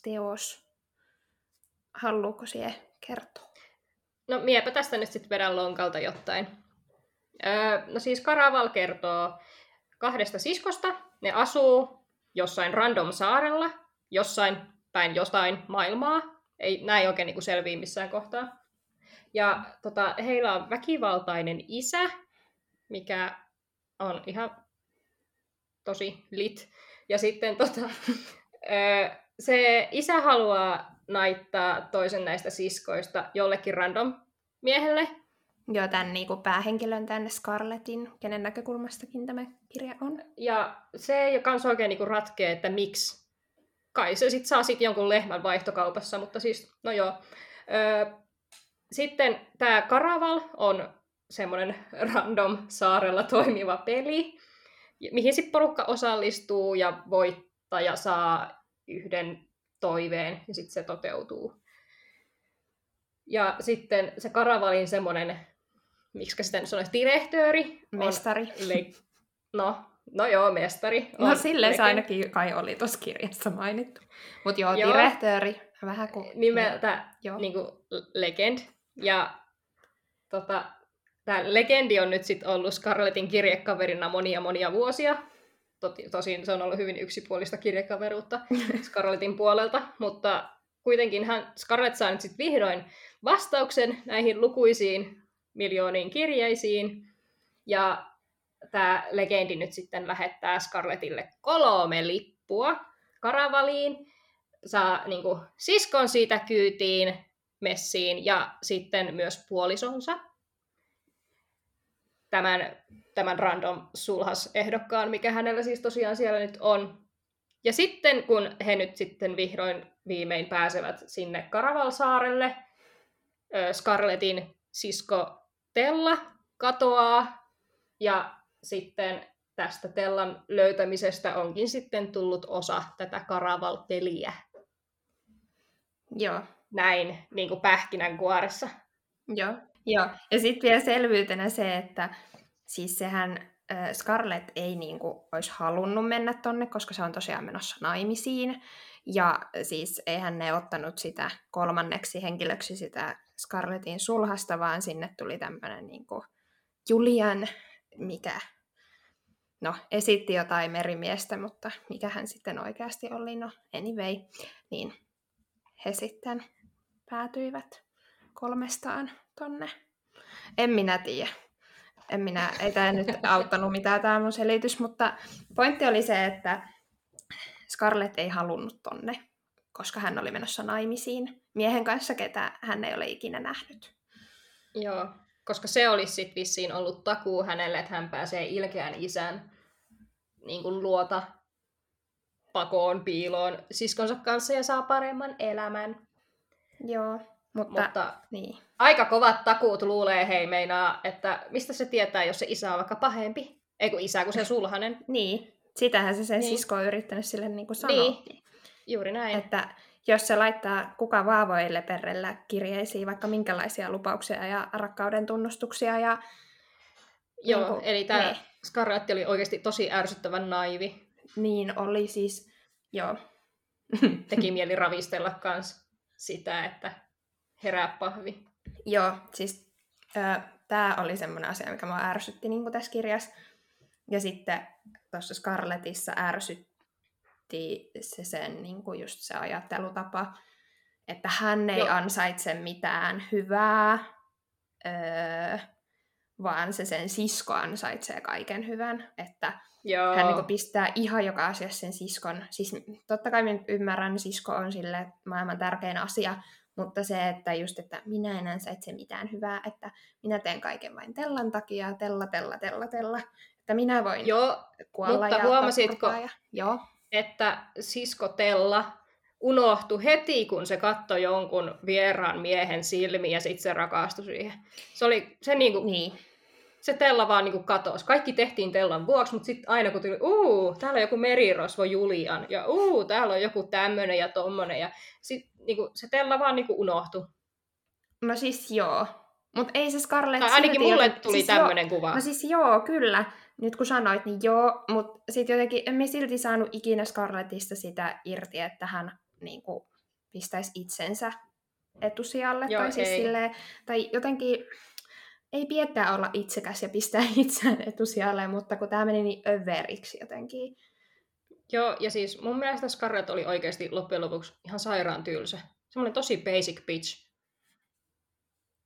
teos. Haluuko siihen kertoa? No miepä tästä nyt sitten vedän lonkalta jotain. Öö, no siis Karaval kertoo kahdesta siskosta. Ne asuu jossain random saarella, jossain päin jostain maailmaa ei, näin oikein niin selviä missään kohtaa. Ja tota, heillä on väkivaltainen isä, mikä on ihan tosi lit. Ja sitten tota, se isä haluaa naittaa toisen näistä siskoista jollekin random miehelle. Joo, tämän niin kuin päähenkilön tänne Scarletin, kenen näkökulmastakin tämä kirja on. Ja se ei kans oikein niin kuin ratkee, että miksi kai se sitten saa sit jonkun lehmän vaihtokaupassa, mutta siis, no joo. Öö, sitten tämä Karaval on semmoinen random saarella toimiva peli, mihin sitten porukka osallistuu ja voittaja saa yhden toiveen ja sitten se toteutuu. Ja sitten se Karavalin semmoinen, miksi sitten sanoisi, direhtööri. Mestari. Le- no, no joo, mestari. no silleen se ainakin kai oli tuossa kirjassa mainittu. Mutta joo, joo, direhtööri, vähän kuin... Nimeltä joo. Niin kuin Legend. Ja tota, tämä Legendi on nyt sitten ollut Scarletin kirjekaverina monia monia vuosia. Tosin se on ollut hyvin yksipuolista kirjekaveruutta Scarletin puolelta, mutta kuitenkin hän, Scarlett saa nyt sitten vihdoin vastauksen näihin lukuisiin miljooniin kirjeisiin. Ja tämä legendi nyt sitten lähettää Scarlettille kolme lippua karavaliin. Saa niin kuin, siskon siitä kyytiin messiin ja sitten myös puolisonsa. Tämän, tämän random sulhas-ehdokkaan, mikä hänellä siis tosiaan siellä nyt on. Ja sitten kun he nyt sitten vihdoin viimein pääsevät sinne Karavalsaarelle, Scarletin sisko Tella katoaa ja sitten tästä Tellan löytämisestä onkin sitten tullut osa tätä Karaval-peliä. Joo. Näin, niin kuin pähkinänkuoressa. Joo. Joo. Ja sitten vielä selvyytenä se, että siis sehän Scarlett ei niin kuin, olisi halunnut mennä tonne, koska se on tosiaan menossa naimisiin. Ja siis eihän ne ottanut sitä kolmanneksi henkilöksi sitä Scarlettin sulhasta, vaan sinne tuli tämmöinen niin Julian, mikä no, esitti jotain merimiestä, mutta mikä hän sitten oikeasti oli, no anyway, niin he sitten päätyivät kolmestaan tonne. En minä tiedä. En minä, ei tämä nyt auttanut mitään tämä mun selitys, mutta pointti oli se, että Scarlett ei halunnut tonne, koska hän oli menossa naimisiin miehen kanssa, ketä hän ei ole ikinä nähnyt. Joo, koska se olisi sitten vissiin ollut takuu hänelle, että hän pääsee ilkeän isän niin kuin luota pakoon, piiloon siskonsa kanssa ja saa paremman elämän. Joo, mutta, mutta niin. Aika kovat takuut luulee hei meinaa, että mistä se tietää, jos se isä on vaikka pahempi? Ei kun isä, kun se sulhanen. Niin, sitähän se sen niin. sisko on yrittänyt sille niin kuin sanoa. Niin, juuri näin. Että jos se laittaa kuka vaan voi leperellä kirjeisiin vaikka minkälaisia lupauksia ja rakkauden tunnustuksia. Ja, Joo, niin kuin, eli tämä niin. Scarlett oli oikeasti tosi ärsyttävän naivi. Niin oli siis, joo. Teki mieli ravistella kans sitä, että herää pahvi. Joo, siis äh, tämä oli semmoinen asia, mikä mua ärsytti niin tässä kirjassa. Ja sitten tuossa Scarlettissa ärsytti se sen niin kuin just se ajattelutapa, että hän ei Joo. ansaitse mitään hyvää, öö, vaan se sen sisko ansaitsee kaiken hyvän. Että Joo. hän niin kuin, pistää ihan joka asiassa sen siskon. Siis totta kai minä ymmärrän, sisko on sille maailman tärkein asia, mutta se, että just, että minä en ansaitse mitään hyvää, että minä teen kaiken vain Tellan takia, Tella, Tella, Tella, Tella. Että minä voin Joo, kuolla mutta ja huomasitko, ja... Joo. että sisko Tella unohtui heti, kun se katsoi jonkun vieraan miehen silmiä ja sitten se rakastui siihen. Se oli se niinku, niin. Se Tella vaan niinku katosi. Kaikki tehtiin Tellan vuoksi, mutta sitten aina kun tuli, uu, täällä on joku merirosvo Julian, ja uu, täällä on joku tämmönen ja tommonen, ja sit niinku, se Tella vaan niinku unohtui. No siis joo. Mutta ei se Scarlett Tai ainakin mulle joten... tuli siis tämmöinen kuva. No siis joo, kyllä. Nyt kun sanoit, niin joo, mutta sitten jotenkin emme silti saanut ikinä Scarlettista sitä irti, että hän niin kuin, pistäisi itsensä etusijalle. Joo, tai, siis silleen, tai jotenkin ei pidä olla itsekäs ja pistää itseään etusijalle, mutta kun tämä meni niin överiksi jotenkin. Joo, ja siis mun mielestä Scarlett oli oikeasti loppujen lopuksi ihan sairaan tylsä. Semmoinen tosi basic bitch.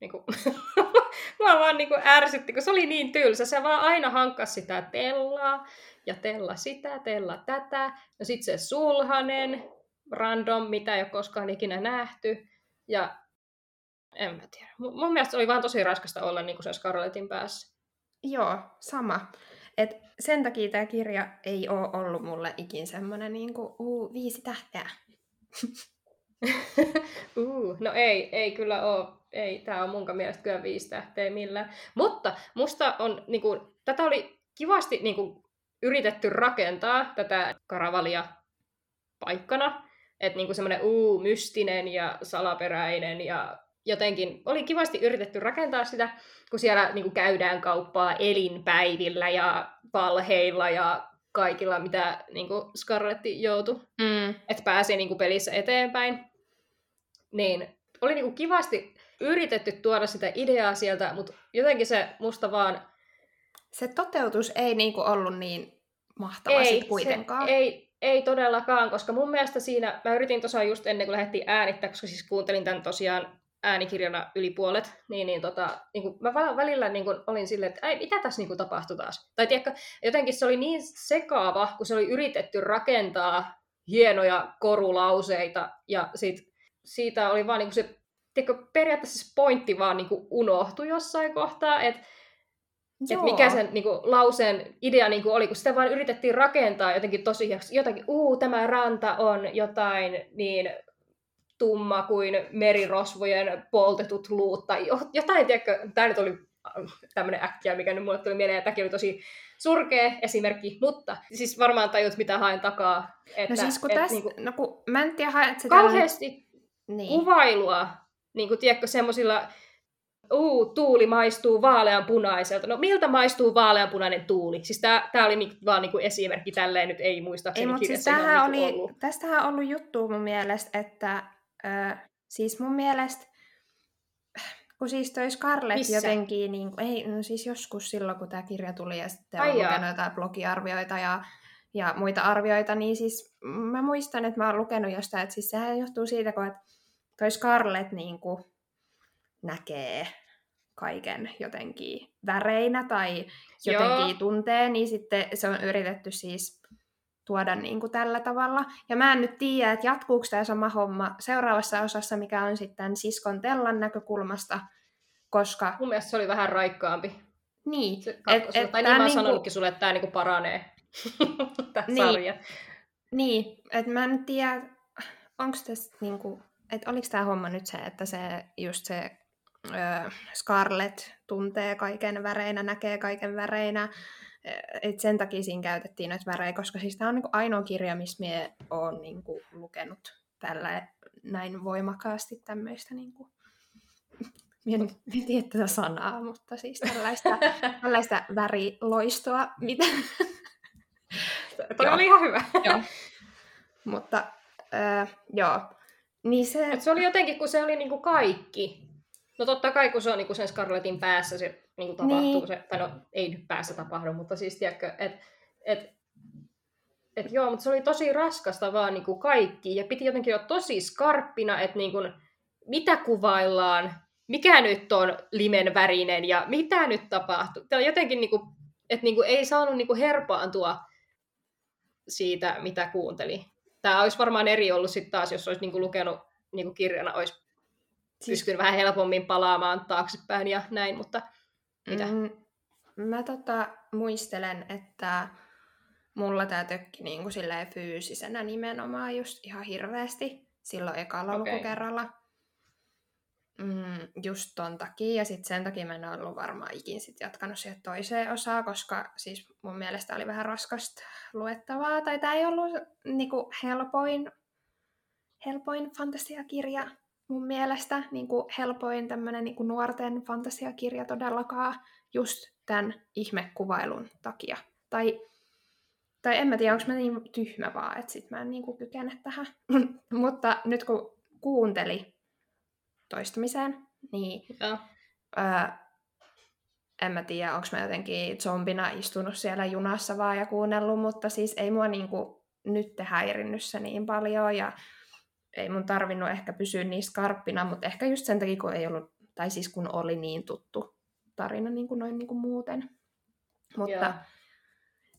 Niinku, mä vaan niinku ärsytti, kun se oli niin tylsä. Se vaan aina hankkas sitä tellaa, ja tella sitä, tella tätä. Ja sitten se sulhanen, random, mitä ei ole koskaan ikinä nähty. Ja en mä tiedä. Mun mielestä oli vaan tosi raskasta olla niin kuin se Scarletin päässä. Joo, sama. Et sen takia tämä kirja ei ole ollut mulle ikin semmoinen niin kuin, uu, viisi tähteä. uh, no ei, ei kyllä ole. Ei, tämä on mun mielestä kyllä viisi tähteä millään. Mutta musta on, niin kuin, tätä oli kivasti niin kuin, yritetty rakentaa, tätä karavalia paikkana. Että niinku semmoinen uu, mystinen ja salaperäinen ja jotenkin oli kivasti yritetty rakentaa sitä, kun siellä niin kuin käydään kauppaa elinpäivillä ja valheilla ja kaikilla, mitä niin kuin Scarletti joutui, Mm. että pääsi niin kuin pelissä eteenpäin. Niin oli niin kuin kivasti yritetty tuoda sitä ideaa sieltä, mutta jotenkin se musta vaan Se toteutus ei niinku ollut niin mahtava sit kuitenkaan. Se, ei, ei todellakaan, koska mun mielestä siinä, mä yritin tosiaan just ennen kuin lähdettiin äänittää, koska siis kuuntelin tämän tosiaan äänikirjana yli puolet, niin, niin, tota, niin kuin mä välillä niin kuin olin silleen, että ei, mitä tässä niin kuin tapahtui taas? Tai tiedätkö, jotenkin se oli niin sekaava, kun se oli yritetty rakentaa hienoja korulauseita, ja sit, siitä oli vaan niin kuin se, tiedätkö, periaatteessa se pointti vaan niin kuin unohtui jossain kohtaa, että että mikä sen niin kuin, lauseen idea niin kuin, oli, kun sitä vaan yritettiin rakentaa jotenkin tosi jotakin, uu, tämä ranta on jotain niin tumma kuin merirosvojen poltetut luut, tai jotain, tiedätkö, tämä nyt oli tämmöinen äkkiä, mikä nyt mulle tuli mieleen, ja tämäkin oli tosi surkea esimerkki, mutta siis varmaan tajut, mitä haen takaa. Että, no siis kun et, tästä, niin no kun mä en tiedä, haet sitä... kauheasti niin. kuvailua, niin kuin, tiedätkö, semmoisilla uu, tuuli maistuu vaaleanpunaiselta. No miltä maistuu vaaleanpunainen tuuli? Siis tää, tää oli ni, vaan niinku esimerkki tälleen, nyt ei muistaakseni ei, mutta siis tämähän niinku oli, ollut. Tästähän on ollut juttu mun mielestä, että ö, siis mun mielestä, kun siis toi Scarlett Missä? jotenkin, niin, ei, no siis joskus silloin, kun tämä kirja tuli ja sitten Ai on jaa. lukenut jotain blogiarvioita ja, ja muita arvioita, niin siis mä muistan, että mä oon lukenut jostain, että siis sehän johtuu siitä, kun että toi Scarlett niin kuin näkee kaiken jotenkin väreinä tai jotenkin Joo. tuntee, niin sitten se on yritetty siis tuoda niin kuin tällä tavalla. Ja mä en nyt tiedä, että jatkuuko tämä sama homma seuraavassa osassa, mikä on sitten siskon Tellan näkökulmasta, koska Mun mielestä se oli vähän raikkaampi. niin, Se et, et tai niin mä oon niinku- sanonutkin sulle, että tämä niinku paranee. Tämä Niin. sarja. Niin, että mä en tiedä, onko tässä niinku, että oliko tämä homma nyt se, että se just se ö, Scarlett tuntee kaiken väreinä, näkee kaiken väreinä, että sen takia siinä käytettiin noita värejä, koska siis tämä on niinku ainoa kirja, missä minä olen niinku lukenut tällä näin voimakkaasti tämmöistä niinku, minä en, en tiedä tätä sanaa, mutta siis tällaista, tällaista väriloistoa, mitä, Toi Joo. oli ihan hyvä. joo. Mutta öö, joo. Niin se, Et se oli jotenkin, kun se oli niinku kaikki. No totta kai, kun se on niinku sen Scarletin päässä se niinku tapahtuu, Niin. se, tai no ei nyt päässä tapahdu, mutta siis tiedätkö, että et, et joo, mutta se oli tosi raskasta vaan niinku kaikki, ja piti jotenkin olla tosi skarppina, että niinku, mitä kuvaillaan, mikä nyt on limen värinen ja mitä nyt tapahtuu. Tämä jotenkin, niinku, että niinku ei saanut niinku herpaantua siitä, mitä kuunteli. Tämä olisi varmaan eri ollut sitten taas, jos olisi niinku lukenut niinku kirjana, olisi siis, pystynyt vähän helpommin palaamaan taaksepäin ja näin, mutta mitä? Mm, mä tota, muistelen, että mulla tää tökki niinku silleen fyysisenä nimenomaan just ihan hirveästi silloin ekalla Okei. lukukerralla. Mm, just ton takia, ja sitten sen takia mä en ollut varmaan ikin sit jatkanut siihen toiseen osaan, koska siis mun mielestä oli vähän raskasta luettavaa, tai tämä ei ollut niinku helpoin, helpoin fantasiakirja mun mielestä, niinku helpoin tämmönen niinku nuorten fantasiakirja todellakaan, just tämän ihmekuvailun takia. Tai, tai en mä tiedä, onko mä niin tyhmä vaan, että sit mä en niinku kykene tähän. Mutta nyt kun kuunteli toistamiseen, niin Joo. öö, en mä tiedä, onko mä jotenkin zombina istunut siellä junassa vaan ja kuunnellut, mutta siis ei mua niinku nyt häirinnyt se niin paljon ja ei mun tarvinnut ehkä pysyä niin skarppina, mutta ehkä just sen takia, kun ei ollut, tai siis kun oli niin tuttu tarina niin kuin noin niin kuin muuten. Mutta Joo.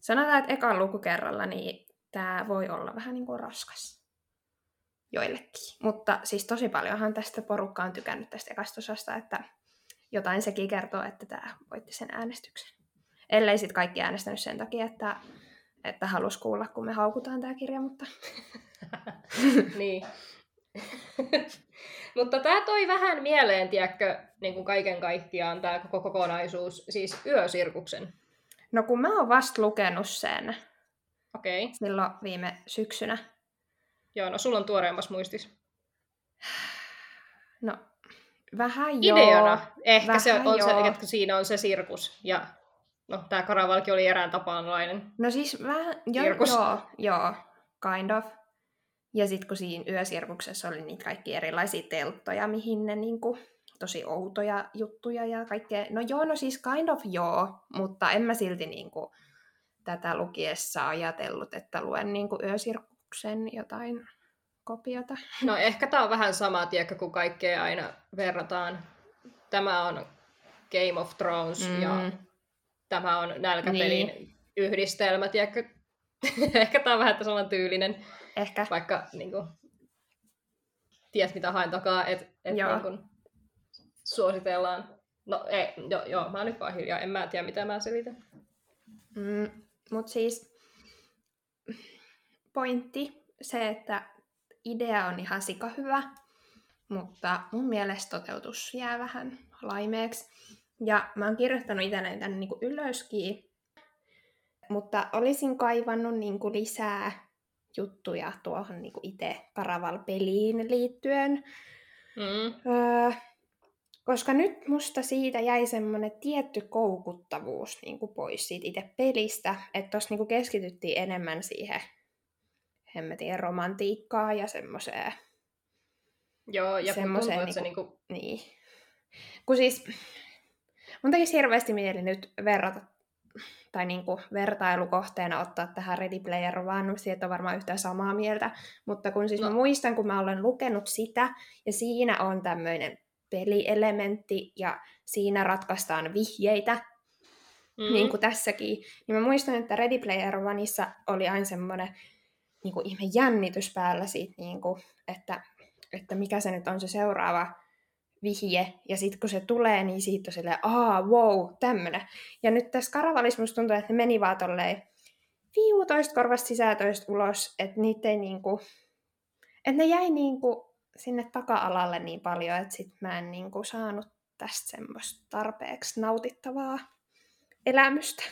sanotaan, että ekan lukukerralla niin tämä voi olla vähän niin kuin raskas joillekin. Mutta siis tosi paljonhan tästä porukka on tykännyt tästä ekasta osasta, että jotain sekin kertoo, että tämä voitti sen äänestyksen. Ellei sitten kaikki äänestänyt sen takia, että, että halus kuulla, kun me haukutaan tämä kirja, mutta niin. Mutta tämä toi vähän mieleen, tiedätkö, niin kuin kaiken kaikkiaan tämä koko kokonaisuus, siis yösirkuksen. no kun mä oon vasta lukenut sen Okei. Okay. silloin viime syksynä, Joo, no sulla on tuoreemmas muistis. no Vähän joo. Ideana ehkä vähän se on se, joo. että siinä on se sirkus. Ja no, tämä Karavalki oli erään tapaanlainen. No siis vähän, jo, joo, joo, kind of. Ja sitten kun siinä yösirkuksessa oli niitä kaikki erilaisia telttoja, mihin ne niinku, tosi outoja juttuja ja kaikkea. No joo, no siis kind of joo, mutta en mä silti niinku tätä lukiessa ajatellut, että luen niinku yösirkuksen jotain kopiota. No ehkä tämä on vähän sama, tiedätkö, kun kaikkea aina verrataan. Tämä on Game of Thrones mm. ja tämä on nälkäpelin niin. yhdistelmä, tiedätkö? ehkä tämä on vähän saman tyylinen, Ehkä. vaikka niin kuin, tiedät mitä haen takaa, että et, niin kuin, suositellaan. No ei, joo, joo, mä oon nyt vaan hiljaa, en mä tiedä mitä mä selitän. Mm, Mutta siis pointti, se, että idea on ihan sika hyvä, mutta mun mielestä toteutus jää vähän laimeeksi. Ja mä oon kirjoittanut itselleni tänne niinku ylöskin, mutta olisin kaivannut niinku lisää juttuja tuohon niinku itse Karaval-peliin liittyen. Mm. Öö, koska nyt musta siitä jäi semmoinen tietty koukuttavuus niin kuin pois siitä itse pelistä, että tuossa niin keskityttiin enemmän siihen hemmetin romantiikkaa ja semmoiseen, Joo, ja Semmoiseen että se niinku- niinku, niin. Kun siis, mun tekisi hirveästi mieli nyt verrata, tai niin kuin vertailukohteena ottaa tähän Ready Player One, siitä on varmaan yhtä samaa mieltä, mutta kun siis no. Mä muistan, kun mä olen lukenut sitä, ja siinä on tämmöinen pelielementti, ja siinä ratkaistaan vihjeitä, mm. niin kuin tässäkin, niin mä muistan, että Ready Player Oneissa oli aina semmoinen niin kuin ihme jännitys päällä siitä, niin kuin, että, että mikä se nyt on se seuraava vihje, ja sitten kun se tulee, niin siitä on silleen, aa, wow, tämmönen. Ja nyt tässä Karavalissa musta tuntuu, että ne meni vaan tolleen viu toista korvasta sisään toista ulos, että niitä ei niinku, että ne jäi niinku sinne taka-alalle niin paljon, että sit mä en niinku saanut tästä semmoista tarpeeksi nautittavaa elämystä.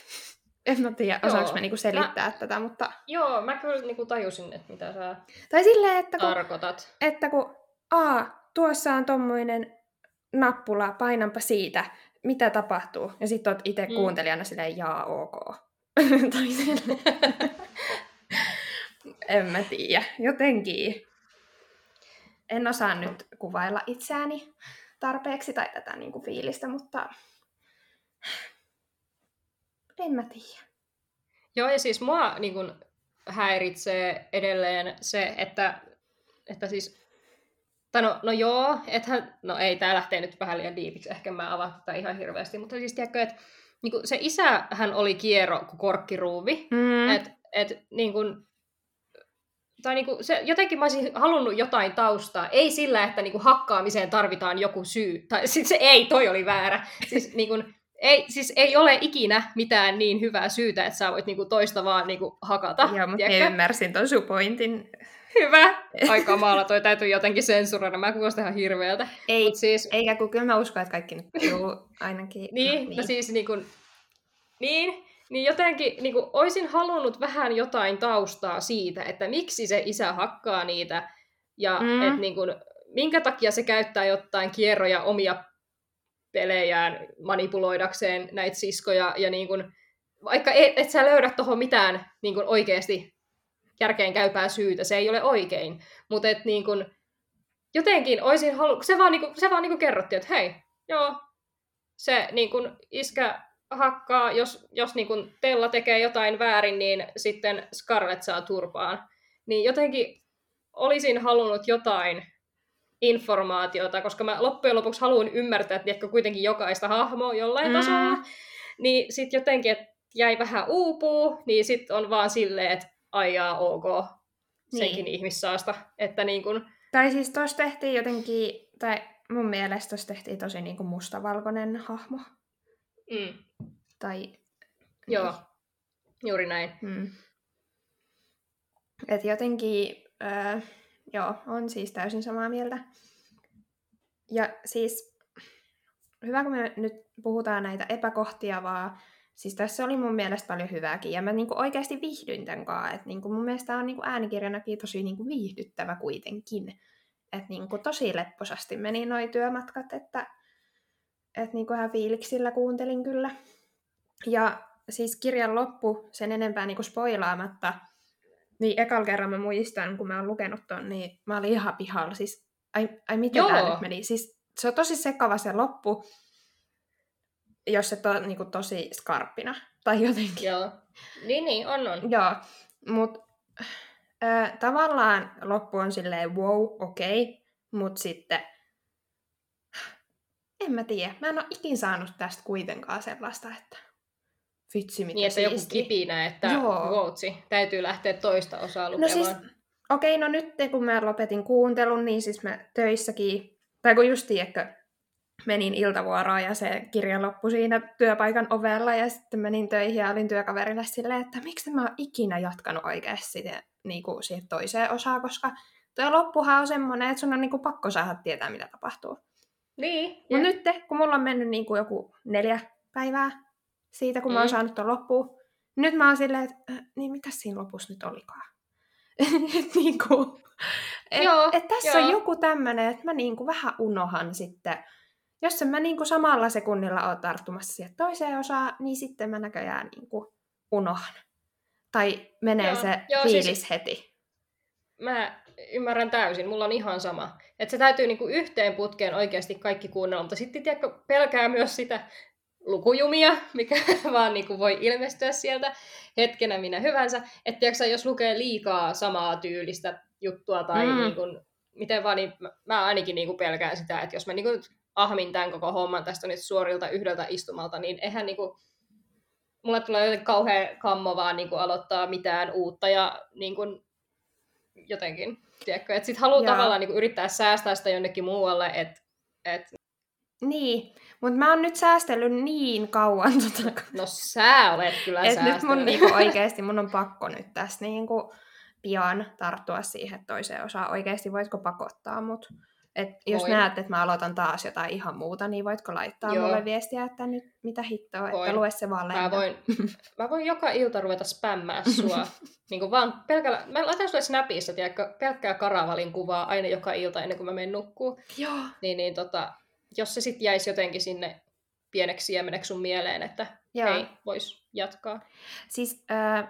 En mä tiedä, osaanko mä niinku selittää mä... tätä, mutta... joo, mä kyllä niinku tajusin, että mitä sä Tai silleen, että kun, tarkoitat. että kun aa, tuossa on tommoinen nappula, painanpa siitä, mitä tapahtuu? Ja sit oot itse Mm. kuuntelijana silleen, jaa, ok. tai silleen. en mä tiedä, jotenkin. En osaa nyt kuvailla itseäni tarpeeksi tai tätä niinku fiilistä, mutta en mä tiedä. Joo, ja siis mua niin kun, häiritsee edelleen se, että, että siis, tai no, no joo, ethän, no ei, tää lähtee nyt vähän liian diipiksi, ehkä mä avaan tätä ihan hirveästi, mutta siis tiedätkö, että niin kun, se isähän oli kiero kuin korkkiruuvi, Mm. että et, niin kun, tai niin kun, se, jotenkin mä olisin halunnut jotain taustaa, ei sillä, että niin kun, hakkaamiseen tarvitaan joku syy, tai siis se ei, toi oli väärä, siis niin kun, ei, siis ei ole ikinä mitään niin hyvää syytä, että sä voit niinku toista vaan niinku hakata. Joo, mutta ymmärsin ton sun pointin. Hyvä! Ai kamala, toi täytyy jotenkin sensuroida. Mä kuulostan ihan hirveältä. Ei, Mut siis, eikä kun kyllä mä uskon, että kaikki nyt ainakin. niin, no siis niinku, niin, niin jotenkin niinku, oisin halunnut vähän jotain taustaa siitä, että miksi se isä hakkaa niitä ja Mm. et niinku, minkä takia se käyttää jotain kierroja omia pelejään manipuloidakseen näitä siskoja ja niin kun, vaikka et, et sä löydä tuohon mitään niin kun oikeasti järkeen käypää syytä, se ei ole oikein, mutta et niin kun, jotenkin olisin halu... se vaan, niin kun, se vaan niin kun kerrottiin, että hei, joo, se niin kun iskä hakkaa, jos, jos niin kun Tella tekee jotain väärin, niin sitten Scarlett saa turpaan. Niin jotenkin olisin halunnut jotain informaatiota, koska mä loppujen lopuksi haluan ymmärtää, että tiedätkö, kuitenkin jokaista hahmoa jollain Mm. mm. tasolla, niin sitten jotenkin, että jäi vähän uupuu, niin sitten on vaan silleen, että aijaa ok, senkin Niin. niin. ihmissaasta, että niin kun, Tai siis tuossa tehtiin jotenkin, tai mun mielestä tuossa tehtiin tosi niinku mustavalkoinen hahmo. mm, Tai, joo, juuri näin. Mm. Et jotenkin, öö, joo, on siis täysin samaa mieltä. Ja siis, hyvä kun me nyt puhutaan näitä epäkohtia vaan, siis tässä oli mun mielestä paljon hyvääkin, ja mä niinku oikeasti viihdyin tämän kanssa, että niinku mun mielestä on niinku äänikirjanakin tosi niinku viihdyttävä kuitenkin. että niin kuin tosi lepposasti meni noi työmatkat, että, että niin kuin ihan fiiliksillä kuuntelin kyllä. Ja siis kirjan loppu, sen enempää niin kuin spoilaamatta, niin ekal kerran mä muistan, kun mä oon lukenut ton, niin mä olin ihan pihalla. Siis, ai, ai miten tämä nyt meni? Siis se on tosi sekava se loppu, jos se on niin kuin, tosi skarppina. Tai jotenkin. Joo. Niin, niin, on, on. Joo, mutta äh, tavallaan loppu on silleen wow, okei, okay, mutta sitten en mä tiedä. Mä en ole ikin saanut tästä kuitenkaan sellaista, että vitsi mitä Niin, että siisti. joku kipinä, että Joo. voutsi, täytyy lähteä toista osaa No lukemaan. siis, okei, okay, no nyt kun mä lopetin kuuntelun, niin siis mä töissäkin, tai kun just tiedätkö, menin iltavuoroon ja se kirja loppui siinä työpaikan ovella ja sitten menin töihin ja olin työkaverille silleen, että miksi mä oon ikinä jatkanut oikeasti niin kuin siihen toiseen osaan, koska tuo loppuhan on semmoinen, että sun on niin kuin pakko saada tietää, mitä tapahtuu. Niin, Mutta nyt, kun mulla on mennyt niin kuin joku neljä päivää siitä, kun mä oon Mm. saanut ton loppuun, nyt mä oon silleen, että äh, niin mitä siinä lopussa nyt olikaan? niin kuin, et, Joo, et tässä joo. on joku tämmöinen, että mä niin kuin vähän unohan sitten, jos en mä niin kuin samalla sekunnilla ole tarttumassa siihen toiseen osaan, niin sitten mä näköjään niin kuin unohan. Tai menee Joo, se joo, fiilis siis- heti. mä ymmärrän täysin, mulla on ihan sama. Että se täytyy niinku yhteen putkeen oikeasti kaikki kuunnella, mutta sitten tiedätkö, pelkää myös sitä lukujumia, mikä vaan niinku voi ilmestyä sieltä hetkenä minä hyvänsä. Että tiedätkö, jos lukee liikaa samaa tyylistä juttua tai Mm. niinku, miten vaan, niin mä, mä ainakin niinku pelkään sitä, että jos mä niinku ahmin tämän koko homman tästä nyt suorilta yhdeltä istumalta, niin eihän niinku, mulle tulee jotenkin kauhean kammo vaan niinku aloittaa mitään uutta ja niinku, jotenkin, tiedätkö, että sit haluaa Joo. tavallaan niinku yrittää säästää sitä jonnekin muualle, että et, Niin, mutta mä oon nyt säästellyt niin kauan tota, no sä olet kyllä Et nyt mun niinku oikeesti mun on pakko nyt tässä niinku pian tarttua siihen toiseen osaan. Oikeesti voitko pakottaa mut? Et jos Voin. näet, että mä aloitan taas jotain ihan muuta, niin voitko laittaa Joo. mulle viestiä, että nyt mitä hittoa, että Voin. lue se vaan Mä lennä. voin, mä voin joka ilta ruveta spämmää sua. niin kuin vaan pelkällä, mä laitan sulle Snapissa, tiedätkö, pelkkää karavalin kuvaa aina joka ilta ennen kuin mä menen nukkuu. Joo. Niin, niin tota, jos se sitten jäisi jotenkin sinne pieneksi siemeneksi sun mieleen, että Joo. hei, vois jatkaa. Siis, äh,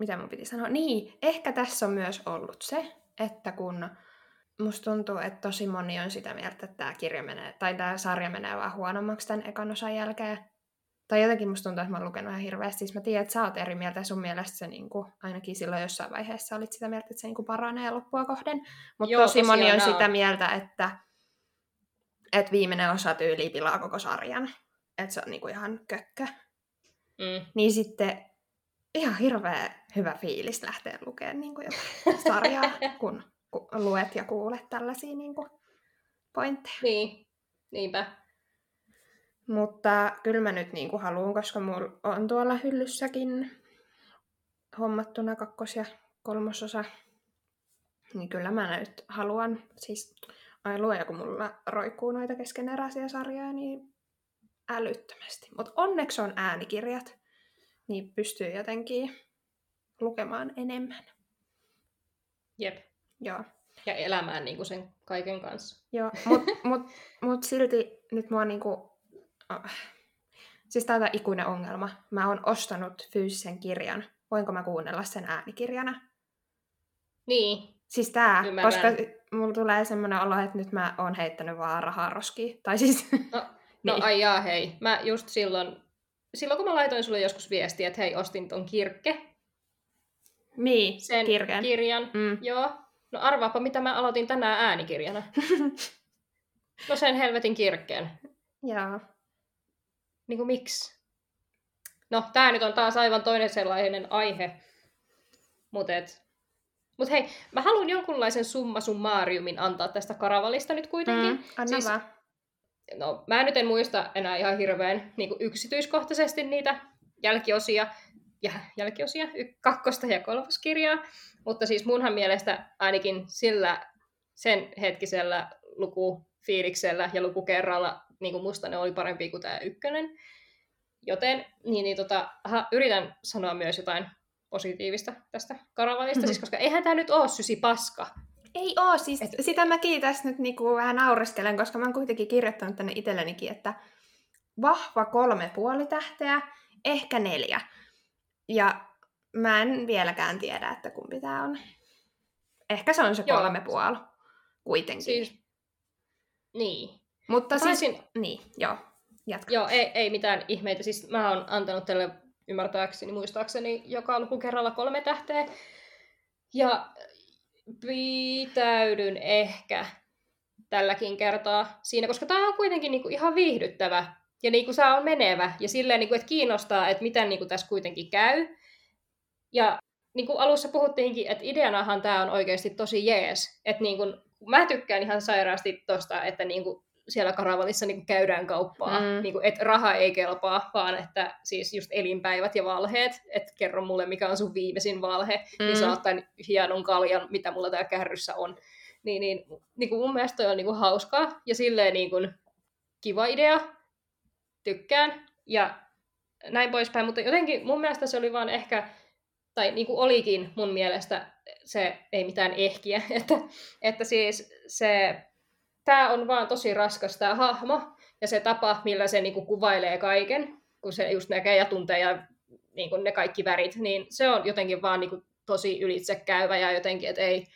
mitä mun piti sanoa? Niin, ehkä tässä on myös ollut se, että kun musta tuntuu, että tosi moni on sitä mieltä, että tämä kirja menee, tai tämä sarja menee vaan huonommaksi tämän ekan osan jälkeen. Tai jotenkin musta tuntuu, että mä oon lukenut ihan hirveästi. Siis mä tiedän, että sä oot eri mieltä ja sun mielestä se niinku, ainakin silloin jossain vaiheessa olit sitä mieltä, että se niinku paranee loppua kohden. Mutta tosi moni on sitä mieltä, että, että viimeinen osa tyyli pilaa koko sarjan. Että se on niinku ihan kökkö. Mm. Niin sitten ihan hirveä hyvä fiilis lähteä lukemaan niin kuin jotain sarjaa, kun luet ja kuulet tällaisia niin kuin pointteja. Niin, niinpä. Mutta kyllä mä nyt niin kuin haluan, koska mulla on tuolla hyllyssäkin hommattuna kakkos- ja kolmososa. Niin kyllä mä nyt haluan, siis ai luoja, kun mulla roikkuu noita keskeneräisiä sarjoja, niin älyttömästi. Mutta onneksi on äänikirjat, niin pystyy jotenkin lukemaan enemmän. Jep. Joo, Ja elämään niin kuin sen kaiken kanssa. Joo. mut, mut, mut silti nyt mua niinku... Oh. Siis tää on ikuinen ongelma. Mä oon ostanut fyysisen kirjan. Voinko mä kuunnella sen äänikirjana? Niin, Siis tää, Ymmärrän. koska mulla tulee semmoinen olo, että nyt mä oon heittänyt vaan rahaa roskiin. Tai siis... No, No Niin. ai jaa, hei. Mä just silloin, silloin kun mä laitoin sulle joskus viestiä, että hei, ostin ton kirkke, niin, sen kirjan. kirjan. mm. Joo. No arvaapa, mitä mä aloitin tänään äänikirjana. No sen helvetin kirkkeen. Joo. Niin kuin miksi? No, tää nyt on taas aivan toinen sellainen aihe. Mut et... Mut hei, mä haluan jonkunlaisen summa summaariumin antaa tästä karavalista nyt kuitenkin. Mm, anna Siis- vaan. no mä nyt en muista enää ihan hirveän niin yksityiskohtaisesti niitä jälkiosia, ja jälkiosia, kakkosta ja kolmoskirjaa, mutta siis munhan mielestä ainakin sillä sen hetkisellä lukufiiliksellä ja lukukerralla niin kuin musta ne oli parempi kuin tämä ykkönen. Joten niin, niin tota, aha, yritän sanoa myös jotain positiivista tästä karavalista, Mhm. siis koska eihän tämä nyt ole sysi paska. Ei oo, siis Et... sitä mäkin tässä nyt niinku vähän naureskelen, koska mä oon kuitenkin kirjoittanut tänne itsellenikin, että vahva kolme puoli tähteä, ehkä neljä. Ja mä en vieläkään tiedä, että kumpi tää on. Ehkä se on se Joo. kolme puoli kuitenkin. Siis, niin. Mutta Taisin... siis, niin, joo, jatka. Joo, ei, ei mitään ihmeitä. Siis mä oon antanut teille ymmärtääkseni, muistaakseni, joka luku kerralla kolme tähteä. Ja pitäydyn ehkä tälläkin kertaa siinä, koska tämä on kuitenkin niinku ihan viihdyttävä ja niinku se on menevä ja silleen, niinku, että kiinnostaa, että miten niinku tässä kuitenkin käy. Ja niin kuin alussa puhuttiinkin, että ideanahan tämä on oikeasti tosi jees. Että niin kuin, mä tykkään ihan sairaasti tosta, että niin kuin siellä Karavalissa niin kuin käydään kauppaa. Mm. Niin kuin, että raha ei kelpaa, vaan että siis just elinpäivät ja valheet. Että kerro mulle, mikä on sun viimeisin valhe, niin mm. niin saat tämän hienon kaljan, mitä mulla täällä kärryssä on. Niin, niin, niin kuin mun mielestä toi on niin kuin hauskaa ja silleen niin kuin kiva idea. Tykkään. Ja näin poispäin, mutta jotenkin mun mielestä se oli vaan ehkä tai niin kuin olikin mun mielestä se ei mitään ehkiä, että, että siis se, tämä on vaan tosi raskas tämä hahmo ja se tapa, millä se niin kuin kuvailee kaiken, kun se just näkee ja tuntee ja niin kuin ne kaikki värit, niin se on jotenkin vaan niin kuin tosi ylitsekäyvä ja jotenkin, että ei,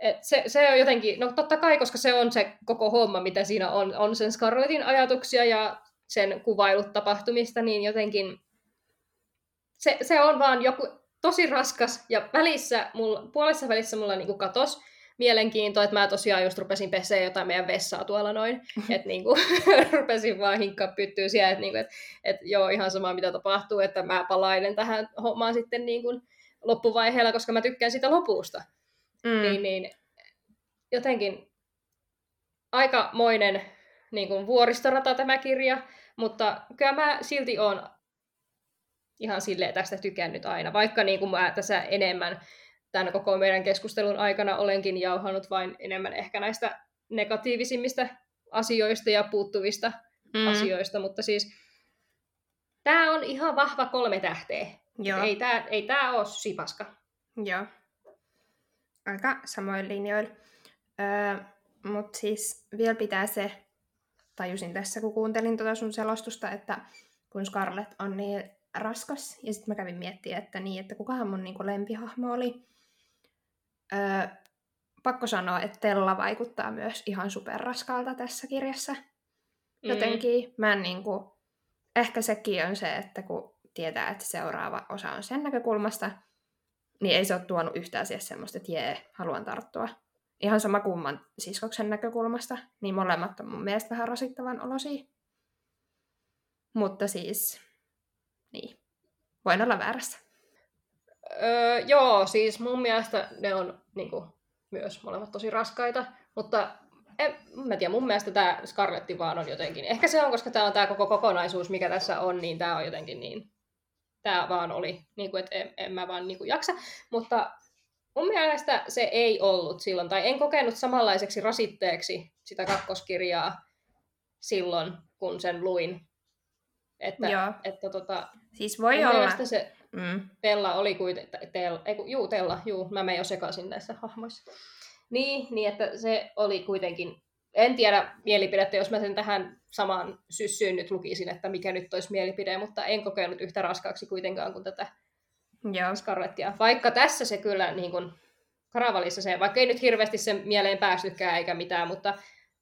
et se, se on jotenkin, no totta kai, koska se on se koko homma, mitä siinä on, on sen Scarletin ajatuksia ja sen kuvailut tapahtumista, niin jotenkin se, se on vaan joku tosi raskas ja välissä, mulla, puolessa välissä mulla niinku katos mielenkiinto, että mä tosiaan just rupesin pesee jotain meidän vessaa tuolla noin, että niinku, rupesin vaan hinkkaa pyttyä siellä, että niinku, et, et, joo, ihan sama mitä tapahtuu, että mä palailen tähän hommaan sitten niinku loppuvaiheella, koska mä tykkään sitä lopusta. Mm. Niin, niin jotenkin aikamoinen niin kuin vuoristorata tämä kirja, mutta kyllä mä silti oon ihan silleen tästä tykännyt aina, vaikka niin kuin mä tässä enemmän tämän koko meidän keskustelun aikana olenkin jauhannut vain enemmän ehkä näistä negatiivisimmista asioista ja puuttuvista mm. asioista, mutta siis tämä on ihan vahva kolme tähteä. Joo. Ei tämä ei tää ole sipaska. Joo. Aika samoin linjoilla. Öö, mutta siis vielä pitää se, tajusin tässä kun kuuntelin tuota sun selostusta, että kun Scarlett on niin raskas. Ja sitten mä kävin miettimään, että niin, että kukahan mun niin lempihahmo oli. Öö, pakko sanoa, että Tella vaikuttaa myös ihan superraskalta tässä kirjassa. Jotenkin mm. mä en niin kuin, ehkä sekin on se, että kun tietää, että seuraava osa on sen näkökulmasta, niin ei se ole tuonut yhtään siihen semmoista, että jee, haluan tarttua. Ihan sama kumman siskoksen näkökulmasta, niin molemmat on mun mielestä vähän rasittavan olosia. Mutta siis niin. Voin olla väärässä. Öö, joo, siis mun mielestä ne on niin kuin, myös molemmat tosi raskaita, mutta en, mä tiedän, mun mielestä tämä Scarletti vaan on jotenkin, ehkä se on, koska tämä on tämä koko kokonaisuus, mikä tässä on, niin tämä on jotenkin niin, tämä vaan oli, niin kuin, että en, en mä vaan niin kuin jaksa, mutta mun mielestä se ei ollut silloin, tai en kokenut samanlaiseksi rasitteeksi sitä kakkoskirjaa silloin, kun sen luin. Että, Joo. että tota, Siis voi olla. se mm. Tella oli kuitenkin, ei, juu, Tella, juu, mä menen jo sekaisin näissä hahmoissa. Niin, niin, että se oli kuitenkin, en tiedä mielipidettä, jos mä sen tähän samaan syssyyn nyt lukisin, että mikä nyt olisi mielipide, mutta en kokenut yhtä raskaaksi kuitenkaan kuin tätä Joo. Scarlettia. Vaikka tässä se kyllä niin kuin, Karavalissa se, vaikka ei nyt hirveästi sen mieleen päästykään eikä mitään, mutta,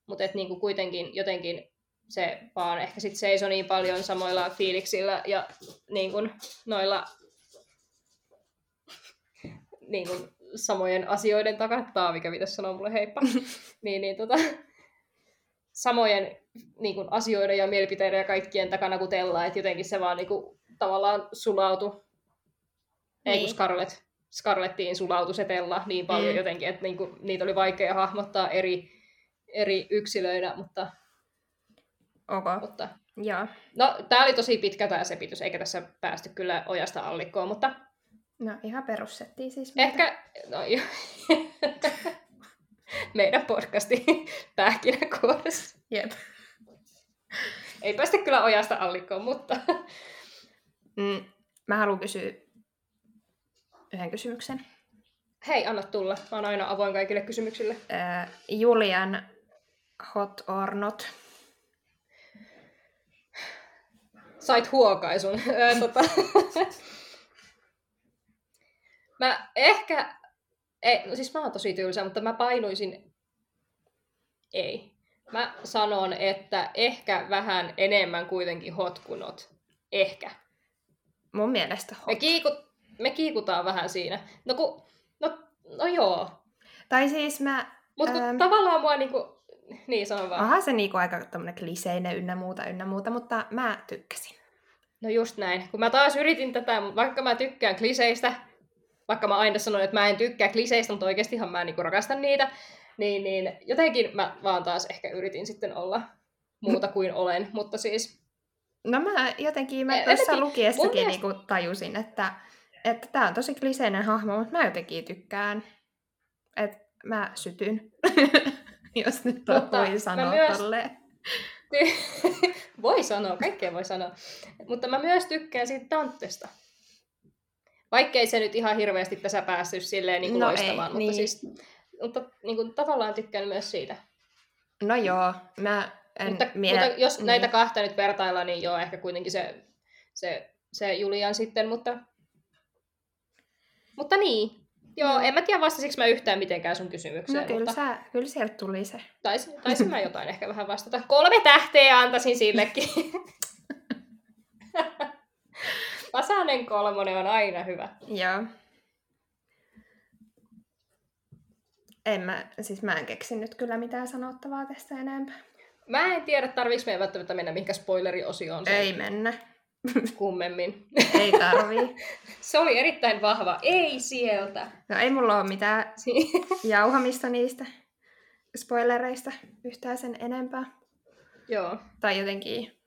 mutta et, niin kuin kuitenkin jotenkin se vaan ehkä sit seisoi niin paljon samoilla fiiliksillä ja niin kuin noilla niin kuin samojen asioiden takana. Taavi kävi tässä sanoa mulle heippa. niin, niin tota, samojen niin kuin, asioiden ja mielipiteiden ja kaikkien takana kutella, että jotenkin se vaan niin kuin, tavallaan sulautui. Niin. Ei kun niin. Scarlett, Scarlettiin sulautui se Tella niin paljon mm. jotenkin, että niin kuin, niitä oli vaikea hahmottaa eri, eri yksilöinä, mutta Okay. Mutta, Joo. No, tää oli tosi pitkä tämä sepitys, eikä tässä päästy kyllä ojasta allikkoon, mutta... No, ihan perussettiin siis. Meitä. Ehkä, no jo. Meidän podcasti pähkinäkuoressa. Jep. Ei päästä kyllä ojasta allikkoon, mutta... mm, mä haluan kysyä yhden kysymyksen. Hei, anna tulla. Mä oon aina avoin kaikille kysymyksille. Äh, Julian hot or not. Sait huokaisun. tota. mä ehkä... Ei, no siis mä oon tosi tylsä, mutta mä painuisin... Ei. Mä sanon, että ehkä vähän enemmän kuitenkin hot kuin not. Ehkä. Mun mielestä hot. Me, kiiku, me kiikutaan vähän siinä. No ku, no, no joo. Tai siis mä... Mutta ähm, tavallaan mua niinku... Niin, sano vaan. Onhan se niinku aika tämmönen kliseinen ynnä muuta, ynnä muuta, mutta mä tykkäsin. No just näin. Kun mä taas yritin tätä, vaikka mä tykkään kliseistä, vaikka mä aina sanon, että mä en tykkää kliseistä, mutta oikeastihan mä niinku rakastan niitä, niin, niin jotenkin mä vaan taas ehkä yritin sitten olla muuta kuin olen. Mutta siis No mä jotenkin, mä en tuossa lukiessakin Mun niinku tajusin, että että tää on tosi kliseinen hahmo, mutta mä jotenkin tykkään. Että mä sytyn, jos nyt Mutta voi sanoa myös- tolleen. voi sanoa, kaikkea voi sanoa. Mutta mä myös tykkään siitä Dantesta. Vaikkei se nyt ihan hirveästi tässä päässyt silleen niin kuin No ei, loistamaan, mutta, niin. siis, mutta niin kuin, tavallaan tykkään myös siitä. No joo, mä en mutta, mie- mutta jos niin. näitä kahta nyt vertaillaan, niin joo, ehkä kuitenkin se, se, se Julian sitten, mutta, mutta niin. Joo, Mm. en mä tiedä vastasiko mä yhtään mitenkään sun No kysymykseen, kyllä, mutta sä, kyllä sieltä tuli se. taisin, taisin mä jotain ehkä vähän vastata. Kolme tähteä antaisin sillekin. Tasainen kolmonen on aina hyvä. Joo. En mä, siis mä en keksi nyt kyllä mitään sanottavaa tästä enempää. Mä en tiedä, tarviiko meidän välttämättä mennä mihinkä spoileriosioon sen Ei mennä. kummemmin. Ei tarvii. Se oli erittäin vahva. Ei sieltä. No ei mulla ole mitään jauhamista niistä spoilereista yhtään sen enempää. Joo. Tai jotenkin...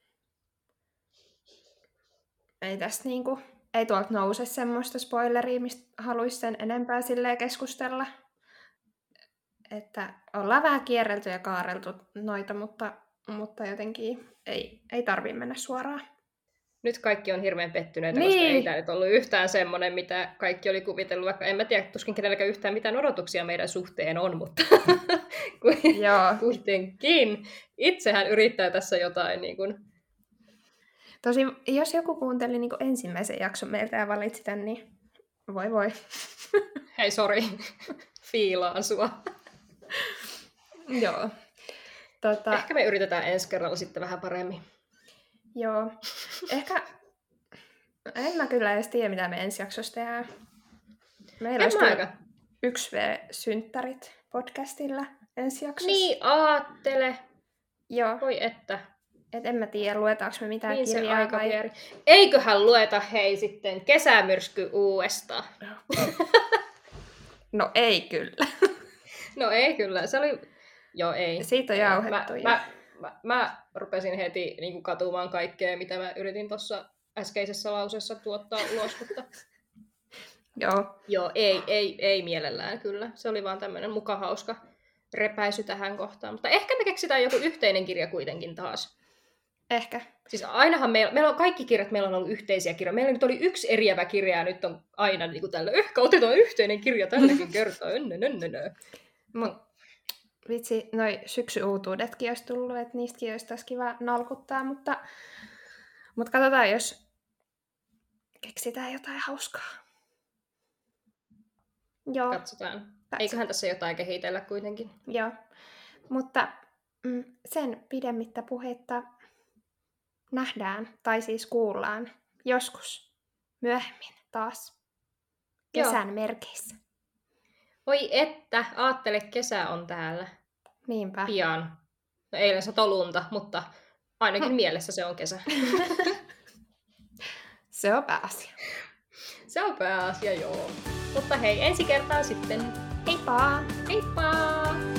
Ei tästä niinku... Ei tuolta nouse semmoista spoileria, mistä haluaisi sen enempää silleen keskustella. Että ollaan vähän kierrelty ja kaareltu noita, mutta, mutta jotenkin ei, ei tarvii mennä suoraan. Nyt kaikki on hirveän pettyneitä, niin. koska ei tämä nyt ollut yhtään semmoinen, mitä kaikki oli kuvitellut, vaikka en mä tiedä, tuskin kenelläkään yhtään mitään odotuksia meidän suhteen on, mutta kuitenkin. Itsehän yrittää tässä jotain niin kuin, tosi jos joku kuunteli niin ensimmäisen jakson meiltä ja valitsi tämän, niin voi voi. hei sori, fiilaan sua. Joo. Tota, Ehkä me yritetään ensi kerralla sitten vähän paremmin. Joo. Ehkä... En mä kyllä edes tiedä, mitä me ensi jaksossa tehdään. Meillä En olisi mä kyllä aika. 1V-synttärit podcastilla ensi jaksossa. Niin, aattele. Joo. Voi että. Et en mä tiedä, luetaanko me mitään Niin se kirjaa aika vai... vieri. Eiköhän lueta hei sitten kesämyrsky uudestaan. No ei kyllä. No ei kyllä, se oli... Joo, ei. Siitä on jauhettu Mä, jo. mä, mä, mä rupesin heti niin kuin, katumaan kaikkea, mitä mä yritin tuossa äskeisessä lauseessa tuottaa ulos, mutta Joo. joo, ei, ei, ei mielellään kyllä. Se oli vaan tämmöinen muka hauska repäisy tähän kohtaan. Mutta ehkä me keksitään joku yhteinen kirja kuitenkin taas. Ehkä. Siis ainahan meillä, meillä on kaikki kirjat, meillä on ollut yhteisiä kirjoja. Meillä nyt oli yksi eriävä kirja ja nyt on aina niin kuin tällä, ehkä otetaan yhteinen kirja tälläkin kertaa. Enne, enne, enne. Mut vitsi, noi syksyuutuudetkin olisi tullut, että niistäkin olisi taas kiva nalkuttaa, mutta, mutta katsotaan, jos keksitään jotain hauskaa. Joo. Katsotaan. Katsotaan. Eiköhän tässä jotain kehitellä kuitenkin. Joo. Mutta mm, sen pidemmittä puheitta nähdään, tai siis kuullaan joskus myöhemmin taas Joo. kesän merkeissä. Oi että, aattele, kesä on täällä Niinpä. pian. No eilen sato lunta, mutta ainakin mielessä se on kesä. Se on pääasia. Se on pääasia, joo. Mutta hei, ensi kertaa sitten. Heippa! Heippa!